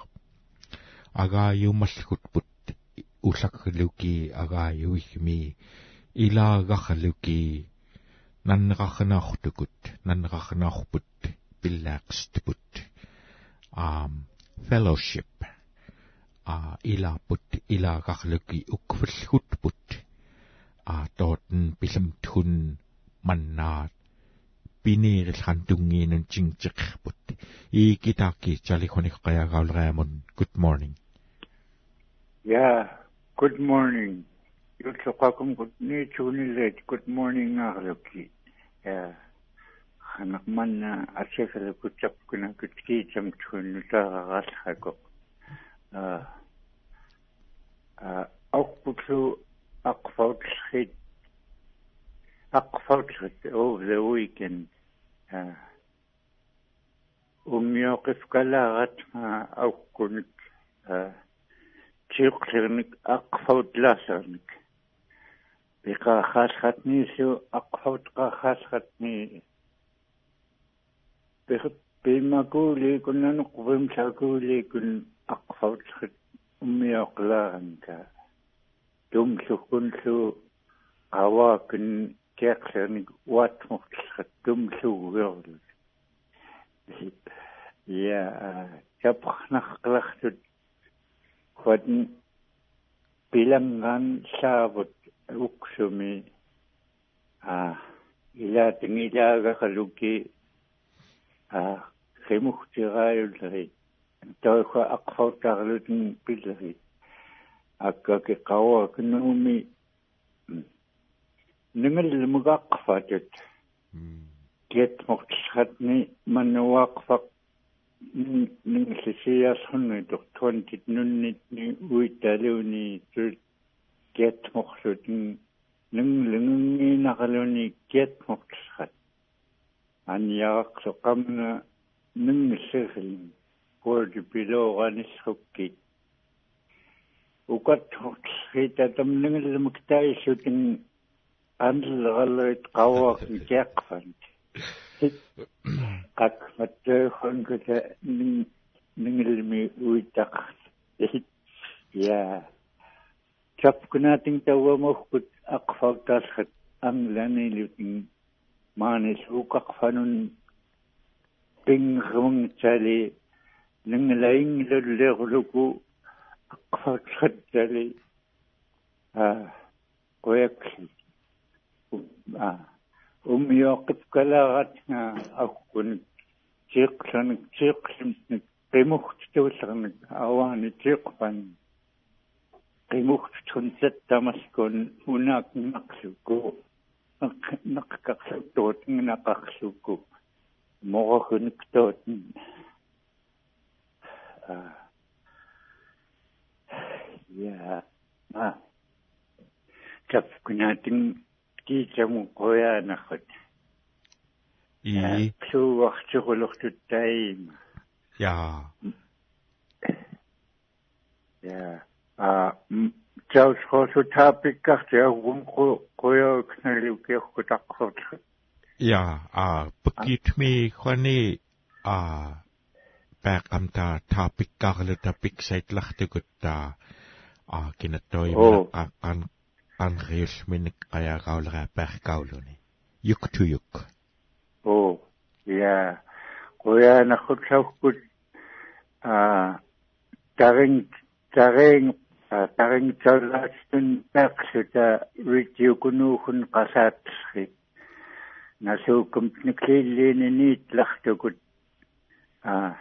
S2: агааюмаллгутпут улаккалуки агааюигми илаагарлуки наннеқарнаартукут наннеқарнаарпут пиллаақступут um fellowship. Ilaput ilaagarluki ukfallgutput a tooten pilamtun mannaat pineerilhan tungiinun tingtiqerput iikitaaki talikhoniqqayagauleriamun good morning.
S9: Yeah, good morning. Yutsuqakum good ni chunillet good morning ngarluki. Yeah. ханакманна асефалукутсапкуна куткиитсам тууннутаарааралхако а а аукпутлу акфаутлхит акфаутлхит over the weekend а уммиоқифкалаарат ауккуник а тиуқлерник ақфаутлаасарник пиқаахаалхатнииллу ақфаутқаахаалхатни пимакуулиикуннану quvimsaakuuliikun aqqfautlerrit уммиоқлааранка тумлуккунлу аваакун кеқлерник уатмортиллерат тумлуугуерлу я капрнаққлартут хватн пиланган саавут уксуми а илаатингилаагахалуки а хемухтирааюллери тойха аққаутаарлутин пиллери аккаки қауа кнууми нингаллумугааққфатут кет мортсхатни маннуаақфақ нингаллисиаасхунни тортуантит нуннитни уитталууни тул кет морсутин нингалунгиинақалуни кет мортсхат аниаақсоқамна нингаллерилни puolti pilooqanissukkit ukattortita tamnangallumak taissutin анлераллуит qauaq kiaqqfant qak mattaakhunkuta ningalmi uitaq я чапкунатин тавамохкут ақфартаалхат англанилутин маанис укақфанун пингрун тали нингалаингилуллеерулуку аққафаатсаттали а коякли а уммиоққипкалаарат аккун тиэқланик тиэқлимник qimugtituullernik awaani tiiqpan qimugtutun tamaskun unaaknaqluku naqqaqlutuut nginaqaqluku morohuniktuut ja ma kap kunatin tiitamu qoyaanarrat
S2: i
S9: kluuartiqulortuttaima
S2: ja
S9: ja a Charles Rosu tapikkarti agum qoyauknaliukiorkutaqqortut
S2: ja a pakitmi khani a паақамта таапиккаарлута пиксайтлартукутта аа кинаттоимаққан анриулминик қаяагаулера паақкаулуни юктуюк
S9: о. я қоянахутсавкут аа тарин тарин тарин чаллаастун паақсута ритиукунуухун қасаатсри насуукум никлииллиининит лартукут аа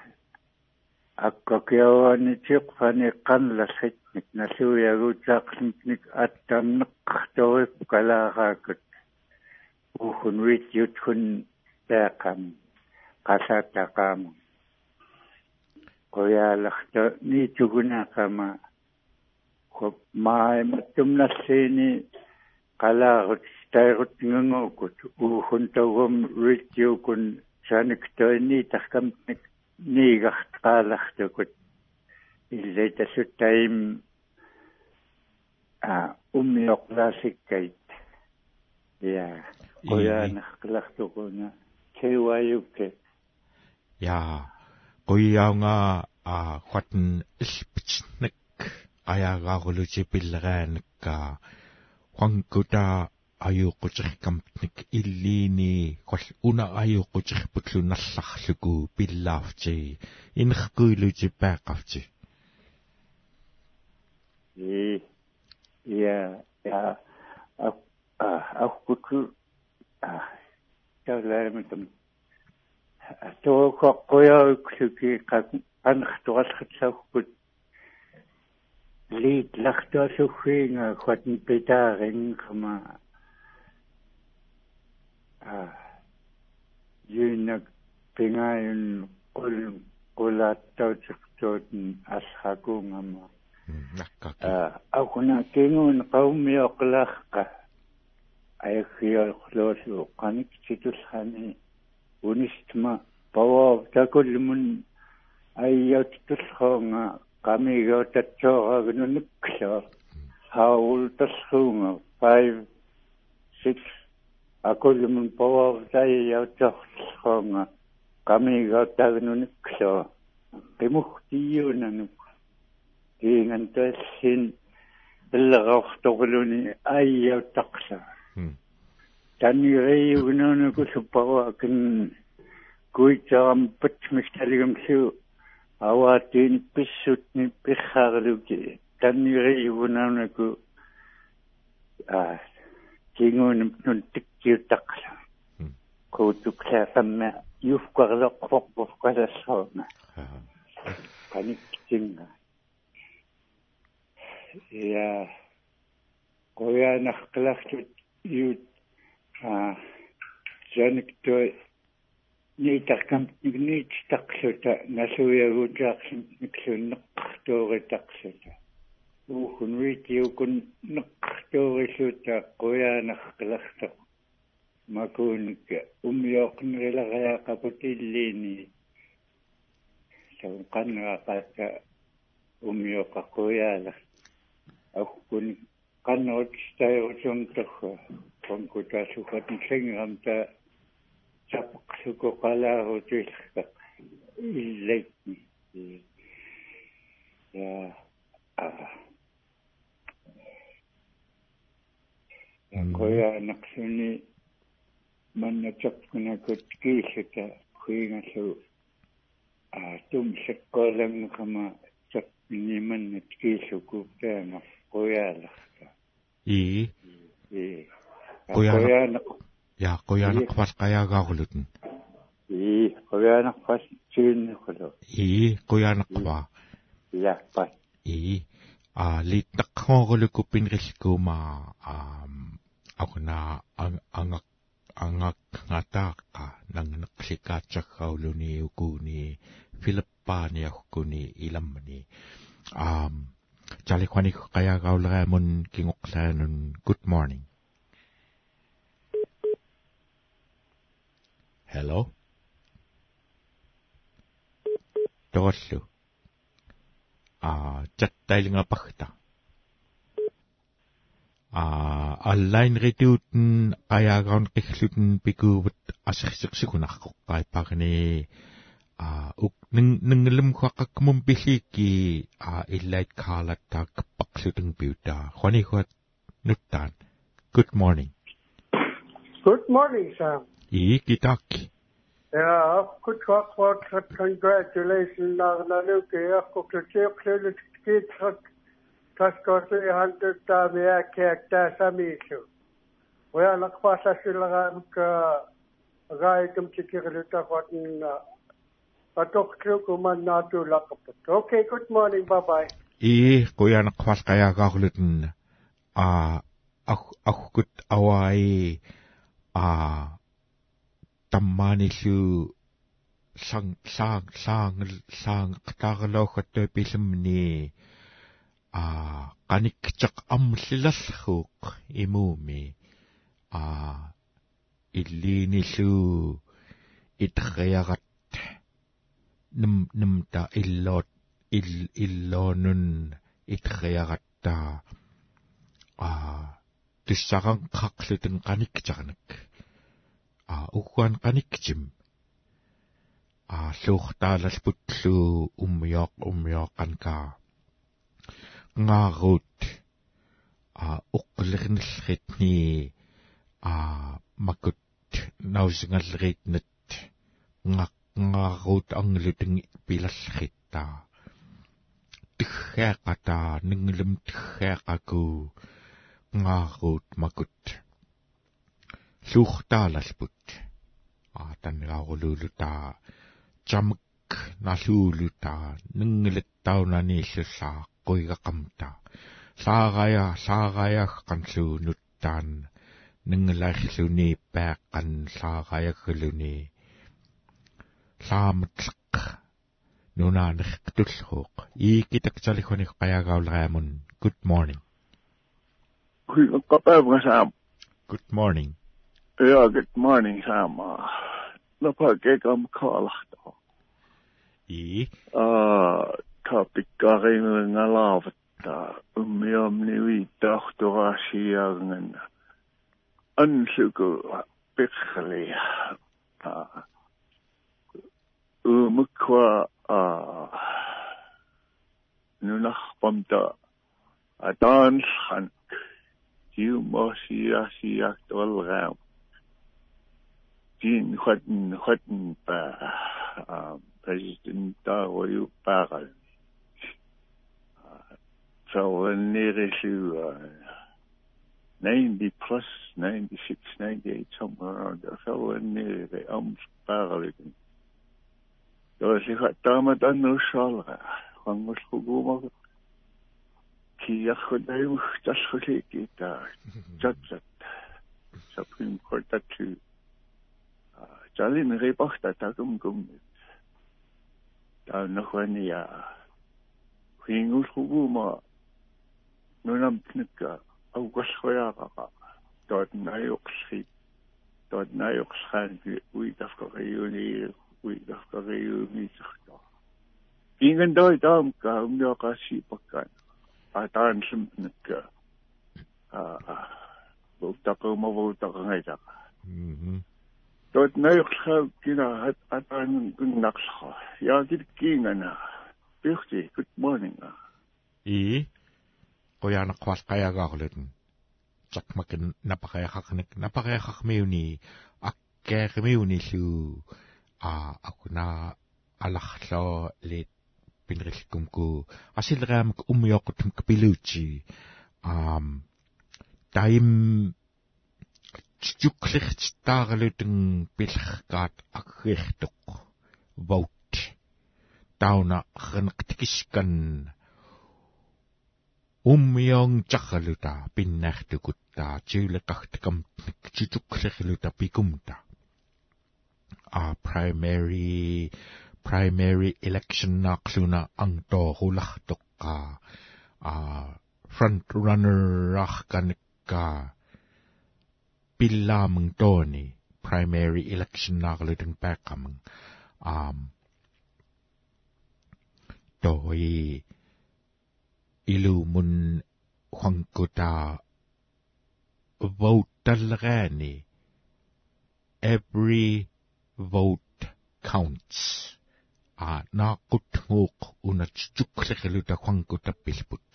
S9: аккокиаваанитиқфани қанласситник налуиагуутаақлимник аттаамнеққарторип калаараакут уухун витьютхун таақам қасаатақаама кояаларта нитугунаақама хоп маайматтумнассиини қалаарут тайрут нгангуукут уухун таугам витьюкун саник тойни таркамник niigartaqaallartukut иллатассуттаим а уммиоқлаасиккайт я qoyaanarqalartuquna kewayukke
S2: ja qoyaunga a hwatten ilpitsnak pilleraanikka huankuta аюуккутергкамтник иллиини кол уна аюуккутергпутлу налларлуку пиллаарти инеркуилути паақарти
S9: и я я а аккуту а таалааматам тоокоққояуксуки қак анхтуаллатсаагкут лит лахтуасуггиинга хватн питаарин кама юнак пингааюн qul qulaаттаутиqtuutn алхакуунгама
S2: наккаки
S9: акуна кингуун qaummiоqlaaqqa аякхиорлуусу qanik titulхани унистма паваа такулмун айяттулхоонга qamigotatsooraagununukklua haultassuunga 5 6 акулмун паваа тайяутсорлхоонга qamigaataagnunikklo qimugtiiunanuk tiingantaallin иллераортоқулуни аайяуттақла таннириугнуунуку суппаруа кин куитсарам патмисталигамсу аваатиин писсутни пиххаарилуки таннириугнуунуку а кингуунум нун тиккиуттақла коутуклаасамма юфкарлеққорпорқалассаруна каниктинга ja qoyanarqalarlut iut а жаник тақлута насуягуутаарлун никлууннеққартууритақлута уухун витиукун неққартууриллута qoyanarqalartoq макууник умиоқнерилариақапутиллиини саун қаннеқақаата умиоқаққуяалар аккун каннерут стаерутунтарха конкутаасухатн синграмта сапқсуко қалаарутиллерта иллайтни я а. Коянаксуни маннатапкунакут кииллута хуингалу а тум сакколаммакама миниманнат кииллукуптаана qoyaalaqta
S2: ii
S9: ii
S2: qoyaanaq ja
S9: яақкуяанерпал қаяагаарулутун
S2: ии қуяанерпал
S9: сииннерулу
S2: ии қуяанерпаа яаппат ии а литтаққоорулуку пинриллкуумаа аа акуна ангак ангак натааққа нангнеқликаатсаггаулуни укууни филиппааниаркуни иламмани аа чалихваник қаяагааулераамун кигоқлаанун good morning Hello? Togallu. Ah, chattailinga pakta. Ah, online rituten ayagaun qiggluten pikuvat asirsiqsikunarqoqqai parni а ук нингэлэм хуаққакмум пиллиикки а иллайт каалаттаа каппақлутун пиута хвани хуат нуттаан good morning
S10: good morning sam
S2: и китаки
S10: ja good talk what congratulations na na luke ya ko ke ke ke таскорт хандт таамиа кеактаа самииллу уяалақпаалла силераамк гаикам чикерлутақватн атоқлукуманнаатуулаққаппат okay good morning bye bye
S2: и куянеқвал қаяагаагулутэн а ахкут аваи а таммааниллу сан саан саан саан qtaarluuggattu pilimni а qanikkiq аммлилерлуuq имууми а иллииниллу итриаrat num numta illot il illonun itриаратtaa а туссаран қақлутун qanikkitarnak а угуан qanikkitim а луухтаалалпутлу уммиоқ уммиоққанкаа ngaaruut а уққлерниллритни а макут наусингаллеритнат ngaq ngaaruut angluteng pilallrittaa тххаақатаа нингилэм тххаақаку ngaaruut makut луухтаалалпут аа таннаагуулуулутаа jamk налуулутаа нингилаттаунани иллуссаа quigaqamta саагая саагаяах qanluunuttaан нингилаарлуни пааққан саагаяггалуни лаамтлеқ нунаанеқ туллууq иикитаксалихуник қаягаулераамун good morning.
S11: Qapavgasam.
S2: good morning
S11: Yeah, good morning, Sam. Napa gegam kalahto.
S2: I?
S11: Ah, tapi karin ngalaavta. Ummi omni viitta ahtorasiaangan. Ansuku pikhli. Ah.
S12: Umukwa ah. Nunarpamta ataanlhan. Tiumosiasiak tolraam. Ba president da royu pagal so nere uh, 90 plus 96 98 somewhere around there so nere de ams pagal Yo si ha tama dan no shalga hangos huguma repachta tagum gum ta noch wenn ja hingus huguma nunam tnika au goshoyaqa dort nayoqsi dort nayoqshan ui tafqariuni uigafkariumiserta ingen doi dam ka umyo ka si pakkan a dort neuchha kina hat atan kun naksha ya dit kingana birti good morning
S2: i qoyana qwal qayagaaqlutun chakmakin napaqayaqaqnik napaqayaqaqmiuni akkeermiuni lu a akuna alахлоо le pinrillkumku asilraamik ummiоquttum kapiluuti juklirtitаарalutun pillerkaat aggertuq vote tauna rneqtikiskan ummiong chaqaluta pinnartukut taa tiuleqartakam tituklirluta pikumta a primary primary election naqluna angtorulartoqqa a front runner pilla mung to ni primary election na kalu tung pa ka mung um toy ilu mun hwang ko ta vote talaga ni every vote counts a na kut ngok una chukre kalu ta hwang ko ta pilput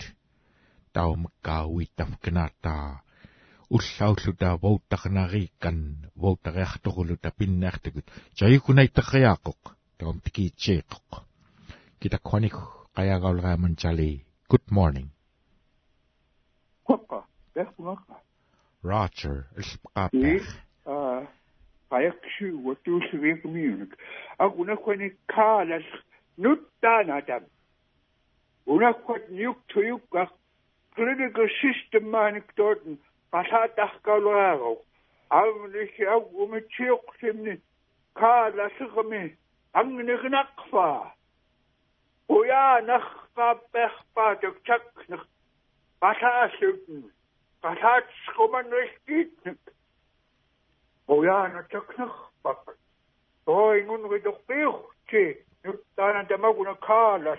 S2: tau makawi tafkanata jai kunai takriaqoq taum tiki cheqoq kita kwanik qayagaulraaman chali good morning.
S13: Quaqa,
S2: Roger, ilpqaapaq.
S13: Ah, qayakshu watuusviikmiunik aqunakwani kaalas nuttaanatam unakwat niuk tuyukka critical system maanik tooten qalaatahkaluaagau agnihi ag umitsiuqsimni kaalasqami angnignaqfa uyaanaqqaapperpaatuk chakneq qalaallutn qalaatskomanriskiitnik Ojana taknaqpak. Toingun ridorpiurti. Nyt täällä tämä kun kaalas.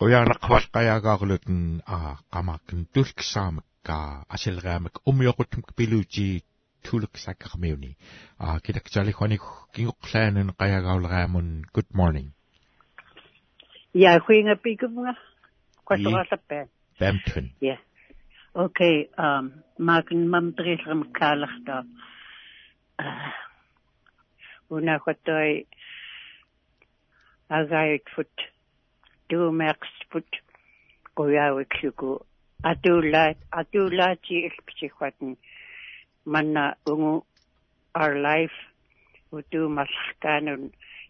S13: Nyt tän ojana kappähto taknaqpak. Ojana.
S2: И Ояна qwalqayagaaqlutun a qamakin tulksaamikka asilgaamik umyoqutum piluuti tulksakkarmiuni a kidaktali khonik kingoqlaanun qayagaulraamun good morning
S14: Ja, huinga pikumnga. Kwasaqallappaan.
S2: Bampton.
S14: Ja. Okay, um makin mamdrilram kaalachta. Uh, una khatoi fut qoyaawikluku atulaat atulaati ilpisikhwatn manna ungu our life utu maskanun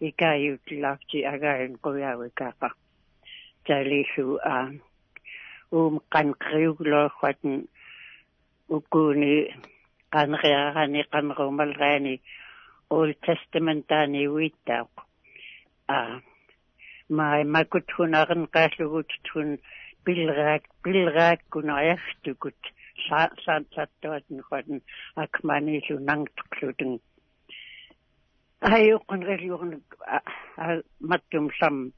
S14: ikayutlaakti again qoyaawikaqa talisu a um qanqriuglorwaten ukuni qanriarani qanrumalrani Old Testamentani wiittaaq a pilraak pilraak kunariartukut sa sa sattuatn khoten akmanilu nangtukluten ayuqun religion mattum sam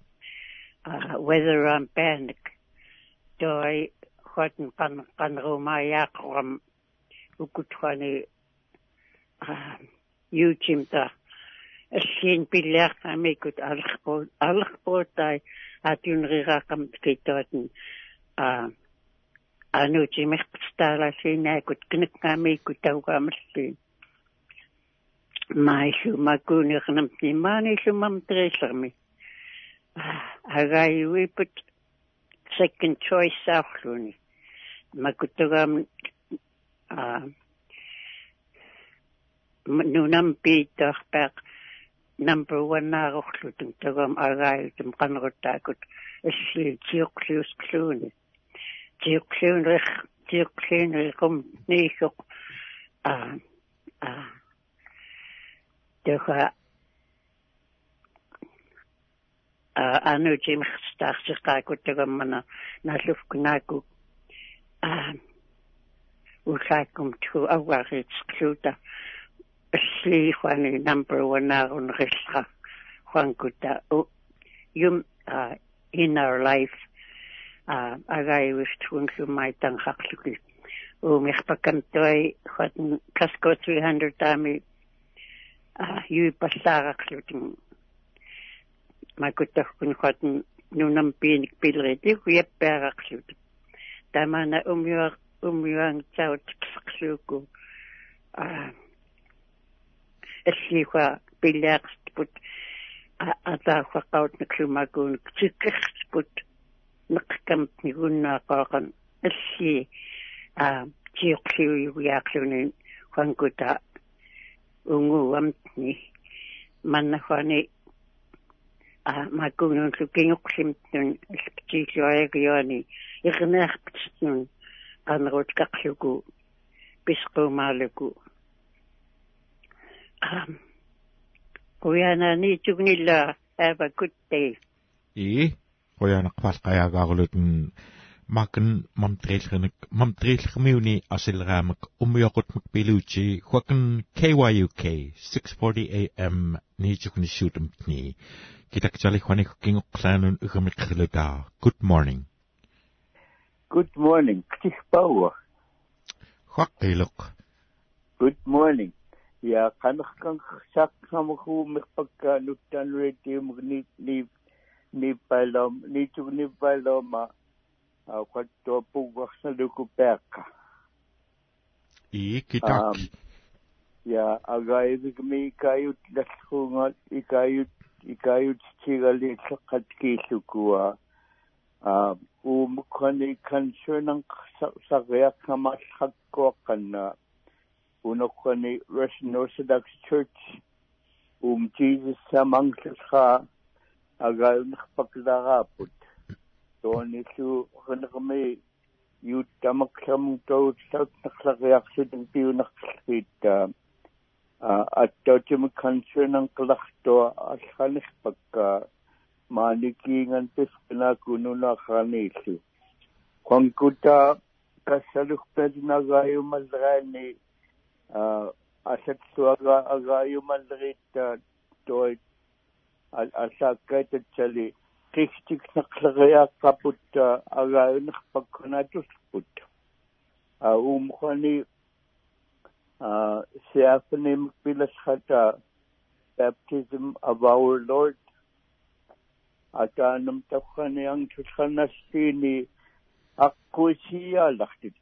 S14: uh, whether I'm panic kan roma yaqram ukutwani ah yuchimta аллиин пиллиаққамикут алерпуу алерпуутай атюнерирааққам киттаватн а ануутимерпстаалаасинаакут кинаккаамикку таугаамаллиин маису макуунернам тимааниллумам териллерми агаюипут second choice саарлуни макуттугаам а нунам пииттарпаақ number 1 наагорлутун тагам агааютум канеруттаакут алли тиоклиусклууни тиоклиунрих тиоклиунрикум ниисоқ а а. Тэха а анутимхстаарсеқаакут тагаммана налуфкунааку а. Усаакум ту авааритсклуута алли хуани number 1 наарунерилла хуанкута юм in our life а агайвистунлумай танхарлуки уумерпаккамтуай хатн каско 300 тами а юипаллаарарлутин макуттахкун хатн нунам пиник пилрити хуяппаарарлут тамана умюар умюан таут ксақлууку а аллиуа пилаақстпут атаахвақаут наксумакуун тиккерспут неқкам нигуннаақақан алли а тиоқлиуиуяақлуни хуангута унгуамтни маннахвани а макуунун лукингоқлимтнун аллптииллуаягиуани ирнеарпитнун qannerut kaqluku pisquumaaluku a good day
S2: i kuyana qvalqayaagaarulut makan mamtrillernik mamtrilllermiuni asilraamak ummiorutmak piluuti huakan KYUK 640 AM kitaktali huanik kingoqlaanun ugamikriluta good morning.
S11: Good morning. Ktikpawa
S2: huaqiluk
S11: good morning я канеркан сааксамагу миппакка нуттаануитиумук ни ни ниппалом нитугниппалома аккаттуа пугварсалуку
S2: пеакка и
S11: китак я агаивик ми кают лаллуунгаат икают икают тигали иллеққат кииллукуа а уумуккани каншунан сариаққамааллақкуаққаннаа unokhani Russian Orthodox Church um Jesus samanglalha agalnkhpaklagaput toni su khanakmi yu tamaklam to saut nakhlaqiaqsutin piunaqlit attautim concern ang kalahto alkhanihpakka maanikiingan асатсуага агаюмаллеритта тоит алсааккаататсали кихтик нақлериааққапутта агааюнерпаккунатуспут а умхани а сеафним пиласхата baptism of our lord атаанам тавханиан тусханнастини аққуисиаалартит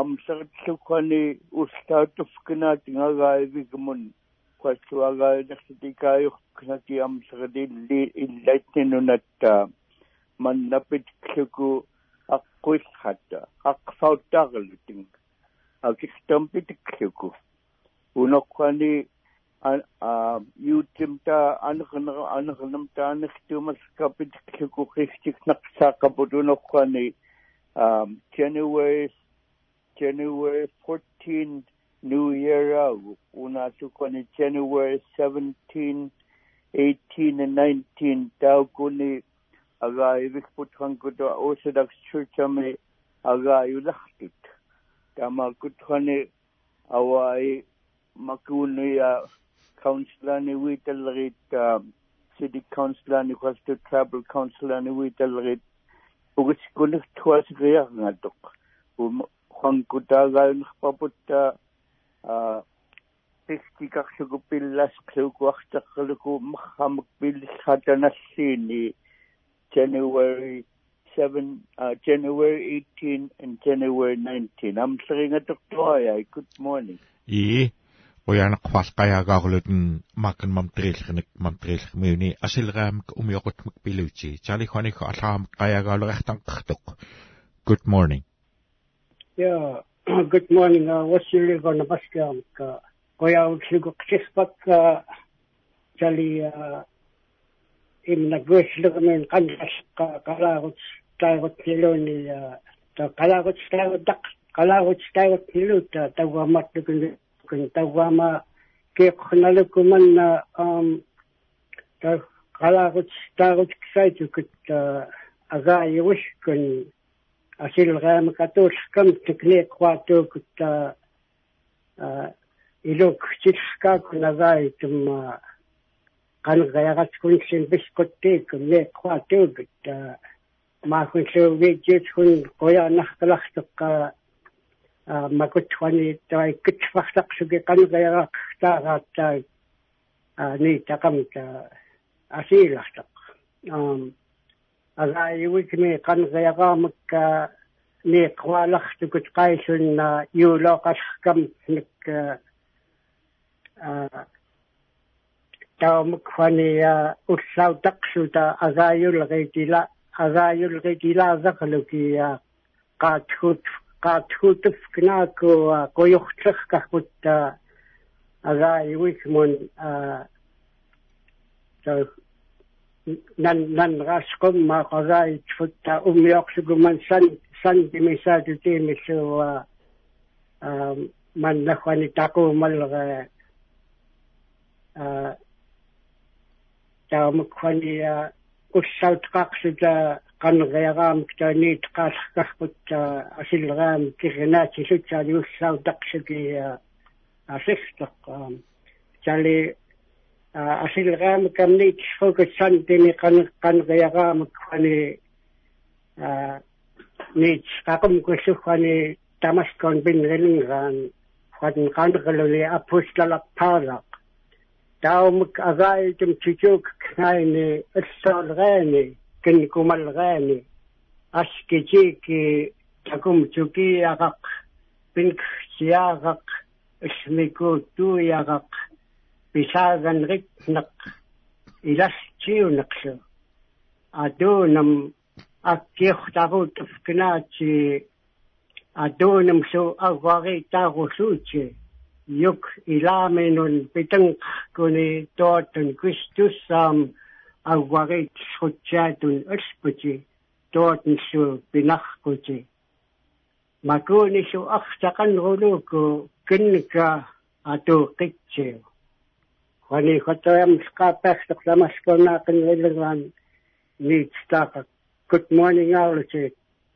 S11: амсертлуккани устаатуфкинаат ngaгаавигмун квассуагаанерситикааюркнаки амсерилли иллаатнинунатта. Маннапит клуку аққуиллхатта ақфауттаарлутин акихтампитикклуку уноккани а ютимта анернер анернам таанертумаскапитикклуку хихтикнақсаақапутуноккани um January January 14 New Year una sukoni January 17 18 and 19 daw kuni aga ibig puthan ko to Orthodox Church ame aga yulaktit tama kuthani awai makuni ya councilor ni witalrit um, city councilor ni kwasto tribal councilor ni witalrit ugus kunik tuwas gaya ngatok um, qanqutaaгаанерпапутта аа пистикарлугу пилласклугуартеққалугу мархамак пиллхатаналлиини January 7 uh, January 18 and January 19 амлерингатортуая good morning.
S2: И уянеқвалқаяагаарулутэн маакан мамтрилхник мамтрилхмиуни асилгаамак умиоқутмак пилути чалихуаникко аллаамак қаяагаалуриартанқартоқ good morning
S10: yeah good morning uh, wasili gonna baskiamka qoyautllugu qispak chali imna gwislugumin qanqasqa qalaagut taagut tiluni ta qalaagut taagut qalaagut taagut tiluta tawammattukun kun tawama keeqnalukumanna um ta qalaagut taagut kisaitukut agaayuuskun асилгаамакатуулкам текнеққуатуукут илук силскаакунагаи тумма кангаягатскунсин бискоттеекку неққуатуукут маахунсуугиитсиут хун қояаннаркалартеққа макутвани той китфартақсуги кангаягактаагааттаа ни такамта асиилартақ ам агааюикми кангаягамакка неққуалартукут қайсунна юулоқалкам ник таамуквания уллаутақсута агааюлгитила агааюлгитилаасақалукия qaatхут qaatхутф кнааку коёртлеркарпутта агааюикмун а so nan nan raskom ma qagai tfutta ummiorsuguman san san dimisatu timisu um man nakhwani taku malga таамакхани уссаутеқарсута qaneriaraamik taaniit qaallaqarput asilleраам кирнаатилутсаали уссаутақсуки асертоқ тали асilleраам камнит фокусан тини qan qaneriaraamik хани нит qaqum kussухани тамаскон бинрилингаан хатн qanqaluli апусталаппаалақ таумк агаитум чичук кнайни элсаалгаани кинкумалгаани аскичики такум чукиагақ пинксиагақ исмикуттуиагақ писааганрикнақ илассиунеқлу адуунам аккиортарут кнаати адуунам су агвари таарусуути juk ilaaminun pitangkuni tootun Kristussaam auwarit sutsaatun ulputi tootun su pinarkuti. Makuni su ahtaqanruluku kinnika atuuqitsiu. Kwani khotoyam skaapahtuq lamaskonaaqin iliraan niitstaaqa. Good morning, Auluchi.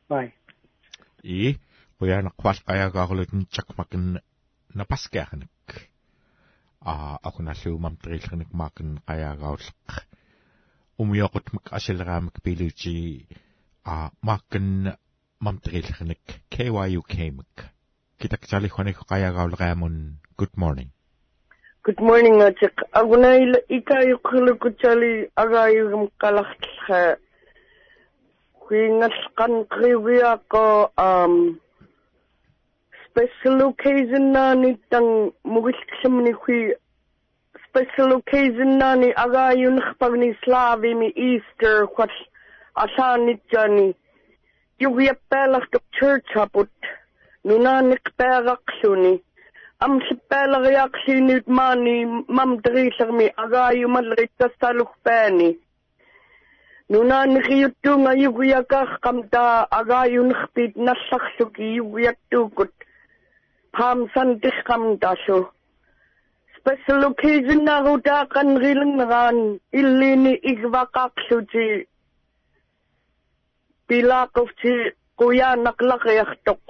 S10: Bye.
S2: И, уяна квалқаяагаарулутин чакмакин напаскаахник а акуналлуумам триллерник маакин қаяагауллеқ умиоқутмак асилераамак пилути а маакин мам триллерник KYU кемик китаксалихоник қаяагаулераамун good morning
S15: good morning атик агунаил икаюқлукутали агааюгам қалартха хуингалқан кривиако ам special occasion nani tang mugilksamni hui. Special occasion nani agayun khpagni slavi mi easter what asani jani yugi appelach to church aput nunanik peraqluni am sippeelar yaqsiinit maani mam tiriillermi agaayumalrit tassalugpaani nunaaniqiyuttuunga yuguyakaarqam taa agaayunerpit nallarluki yuguyattuukut paam santirqam tasu special occasionaaru taaqanrilanneraan illiini igvaqaaqluti pilaaquvti quyaanaqlaqiartoq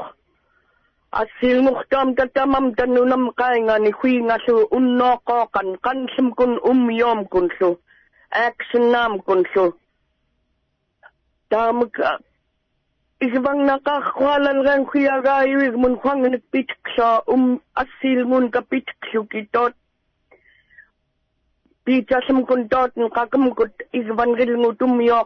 S15: asil muhtam tatamam tanunam kai ngani khui ngasu unno ko kan kan simkun um yom kunsu aksnam kunsu tam ka isbang nakakwalan gan khui aga iwig mun khang ni um asil mun ka pit khu ki tot. Kun tot ka kum kut isbang gil mutum yo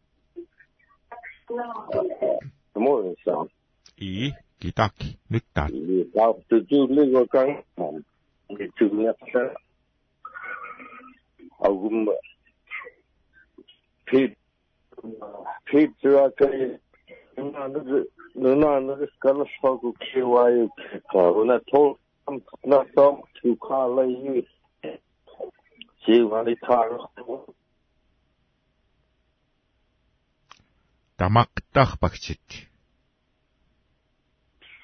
S15: qainanamni kääqaruskakut kingan taumak pai
S2: и куяна квалкаяагаагулутэн а жалекка алаам каяагалерартан и китак жали хони хмикхлута good morning
S16: ja good morning
S2: радиотн ниппарлуки
S16: good morning Sam
S2: и китак нуттаат
S16: и таа тужуулиго кан ми тugнятса агум пит pizza kay nuna nuna skala shogu kiwayu ka una to na som tu ka la yu si wali tar
S2: тамактах багчит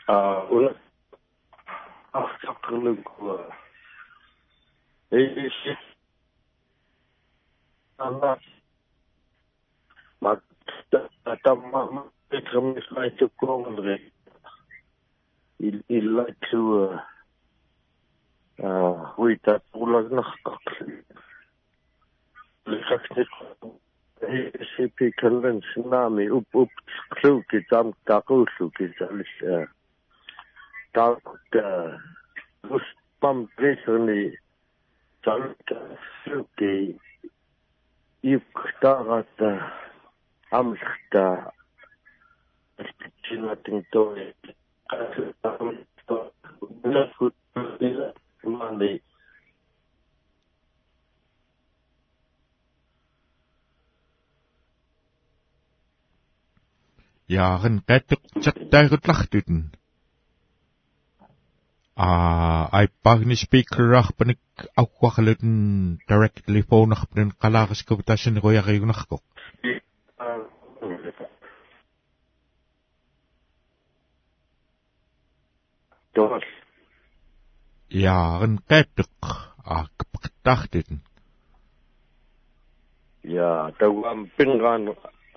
S16: а уна ах чакрлын ку э си ана tamma itramis il illa tu uh wita ulagnaqqaq lixaktik CP kallan sinami up up kluki tam taqulluki salis taqut gus pam presni talka sluki ipktaqata амлахта чинатин то мандай
S2: яаган гаттеқчаттаагутлартутэн а айпагни спикерарпаник ауққарлутэн directly phone-арпанин қалаарискуп тассани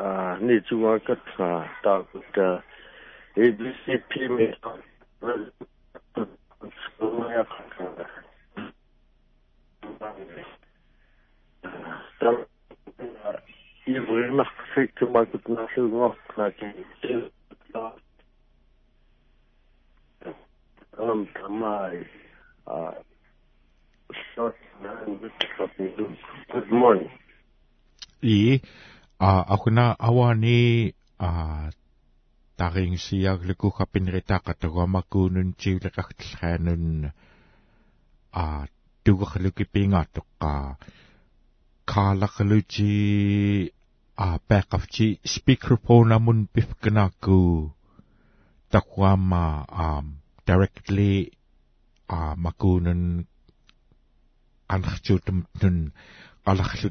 S2: руяриугнаркоқ
S16: дол
S2: яарн qatteq aakpaqtaartuten
S16: ja tawam pingan ni tungakat taakut ABCP me Ivrimaq fiktumakut nasuungortnaki um tamai uh short good morning
S2: Uh, ako na awa ni uh, taring siag liku kapinrita katagama kunun chiwlakaktlhanun uh, tugakhlukipingatukka kaalakluji uh, peqafji speakerphone amun pifkanaku takwama um, directly uh, makunun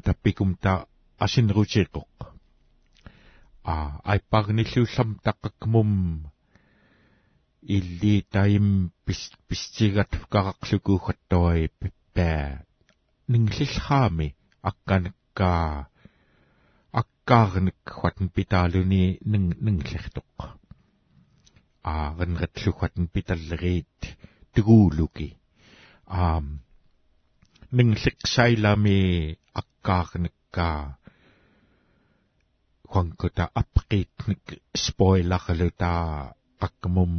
S2: tapi kumta alахлута пикумта асинерутиэккоқ а айпагниллууллам таққакмум илли таим пис пистигат карақлукуухаттуай пиппаа нингиллхаами акканакка аккаарник хватн питаалуни нинг нинглертоқ аарнретлугатн питаллериит тугуулуки аам нинглексайлами аккаарникка quankuta apqiitnik spoilerluta qakkmum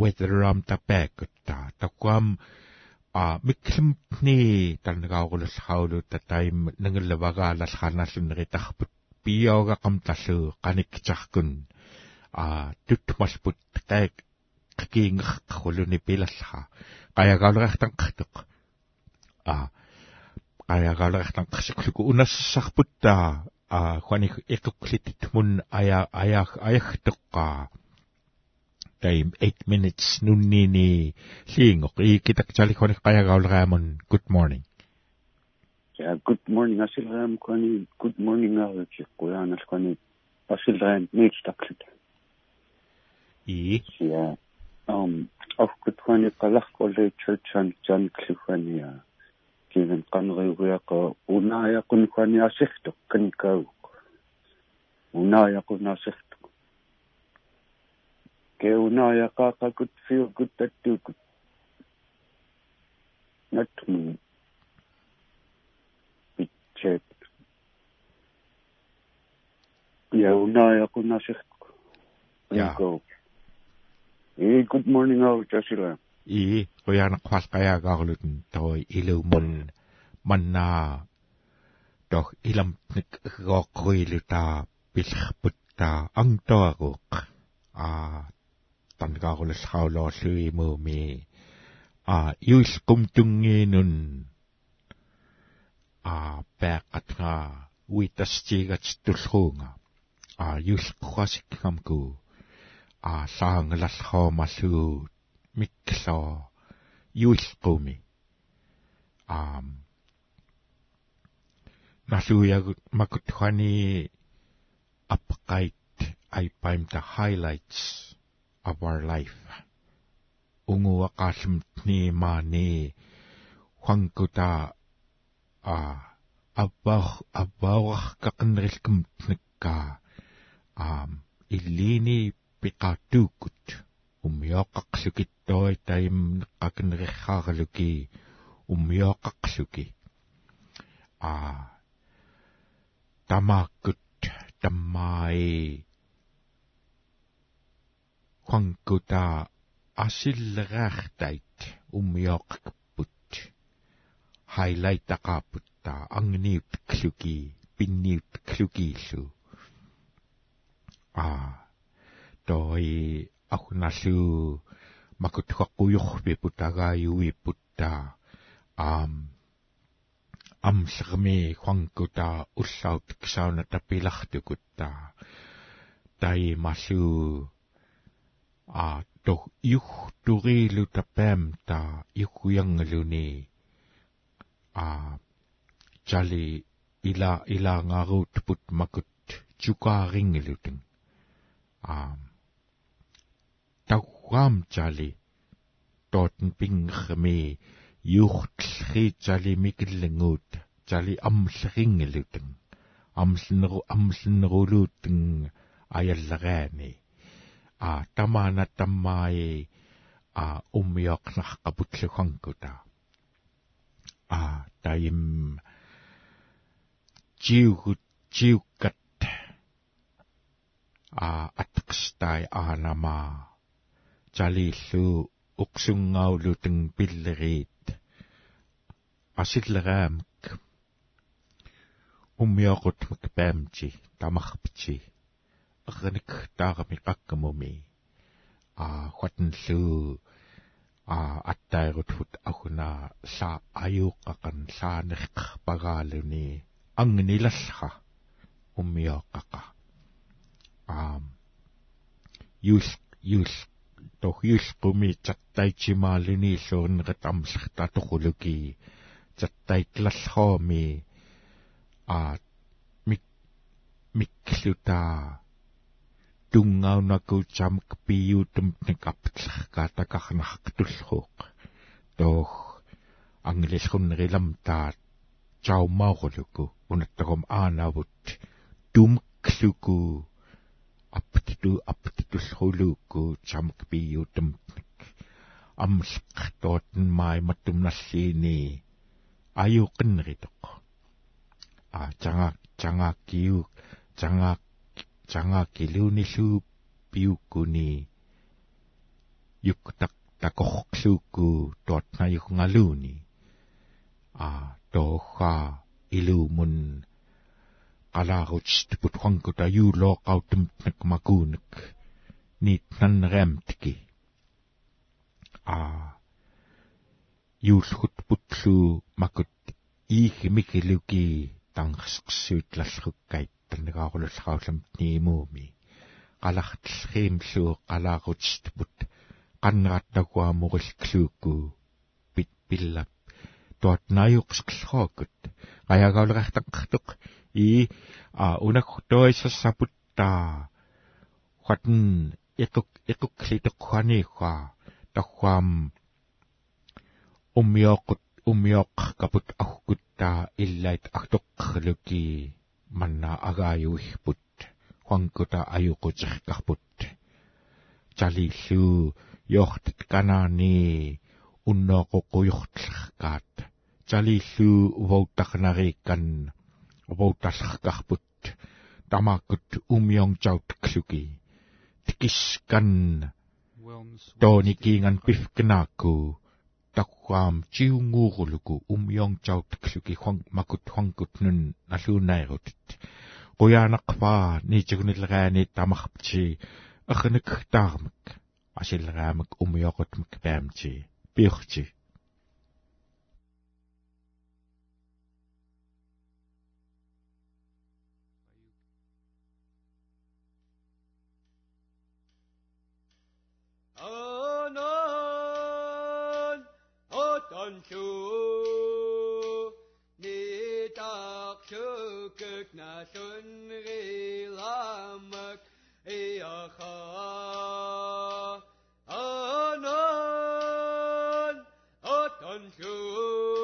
S2: weatheram tapakutta takwam a miklimni tanagaagulallhaulu tataim nangallavagaalallhanalluneritarput piyoga qamtallu qanikkitarkun а тутмалпут таак qkiingerqaruluni pilallha qayagaalerartanqartuq а qayagaalerartanqarsukluk unassarputtaa а хвани экуклитит мун ая ая аягтеққа time 8 minutes nunnini liingoq iikitaktali khoni qayagaaleraamun good morning.
S17: Ja good morning asilraam khoni good morning aachi quyaanal khoni asilraam niitstaklit
S2: i
S17: ja um afkutwani qalaqqulle churchan jan klufania kiven qanriuyaqa unaayaqun kwani asirtuq kanikau unaayaqun asirtuq ke unaayaqaqakut feel good tattukut natmun pitchet ja unaayaqun asirtuq
S2: ja
S17: Hey, good morning out, Joshua.
S2: I qoyana qwalqayagaaglutun toi ilumul manna doch ilamtnik gooqriluta pillerputta angtoaruq a tangaarullhaulorlui muumi a yuilqum tungiinun a peaqatnga uitastigat tullruunga a yuilqquasikkamku a saangalallhoomalluu miklo yuilqumi um nasuyagut makutkhani apqait I find the highlights of our life. Ungu aqalmtni mani huankuta a abbar abbar kaqnrilkum tnikka um piqaatuukut уммиоққарлукиттори таим неққакнерихааралуки уммиоққарлуки а тамааккут таммаи ханкута асиллераартайт уммиоққаппут хайлайт тақааппутта ангниут клуки пинниут клукииллу а той ахуналлу макутхаққуйорфи путагааюи путта. Аам амсерми хвангута уллаут ксауна тапилартукутта тай масу а то юх турилу тапамта юхуянгалуни. А чали ила илаангаруут пут макут чукаарингилутин аам таггаам чали тоотн пингхми юхтлхи чали микиллангуут чали амлерингилутэн амлнеру амлнерулууттэн аяллагаани а тамаана таммаи а уммиоқнарқапутлухангута а таим jiugut jiukat. А атқстай аанама талииллу уксунгаулутэн пиллериит асиллераамак уммиоқутмак паамти тамарпити эрник таарами қаккамуми а хватнлу а аттайрутфут ахуна са аюуққақан саанеққарпагаалуни ангнилалха уммиоққақа аам юл юл тохиулқуми таттайчимаалини иллууннеқат амлертатоқулуки таттайтлаллооми а мик микклута тунгаунаку чамк пиютум никаптлеркаатакарнарктуллууq тоох ангилиллуннерилам таат чаумаорулуку унаттагум аанавут. Тумклуку аппту апптуллрулуукку чамк пиютамтник амлеқтоотн май маттумналлиини аюқиннеритоқ а чанга чанга киу чанга чанга килуниллуу пиуккуни юктак такорклуукку тоотнаюнгалууни а тооха илуумун qalaaruts putquankuta yuulooqautumtnak makuunak niitnanneramtiki a yuulhut putlu makut iihimikiluki tangqsqsuutlallrukkait tanagaarululraullam niimuumi qalartlriimluu qalaaruts put qanneраttагуамориллуукку пит пиллап. Туат нааюқсқлроокут qajagaulерартаққартоқ i a unaktoisassaputta huatan ikuk ikukli tuqqaniiqua taqquam ummiooqut ummiooq kaput ahkuttaa illait artoqqluki manna agaayuihput huankuta ayuquterkarput talillu yoortit kanaani unnooqoqquyortlerkaat talillu uvautarnariikkan uvautallerkarput tamaakut ummiongjautklluki tikiskan toonikiingan pifknaaku takwaam chiunguuruluku ummiongjautklluki huang makut huangkut nun nalluunairutit quyaanaqpaa niitigunileraani tamarpti ernik taarmak asilleraamik ummiorutmak paamti piurti
S1: Sancho, ne tak shukuk na sunri lamak eacha anan atancho.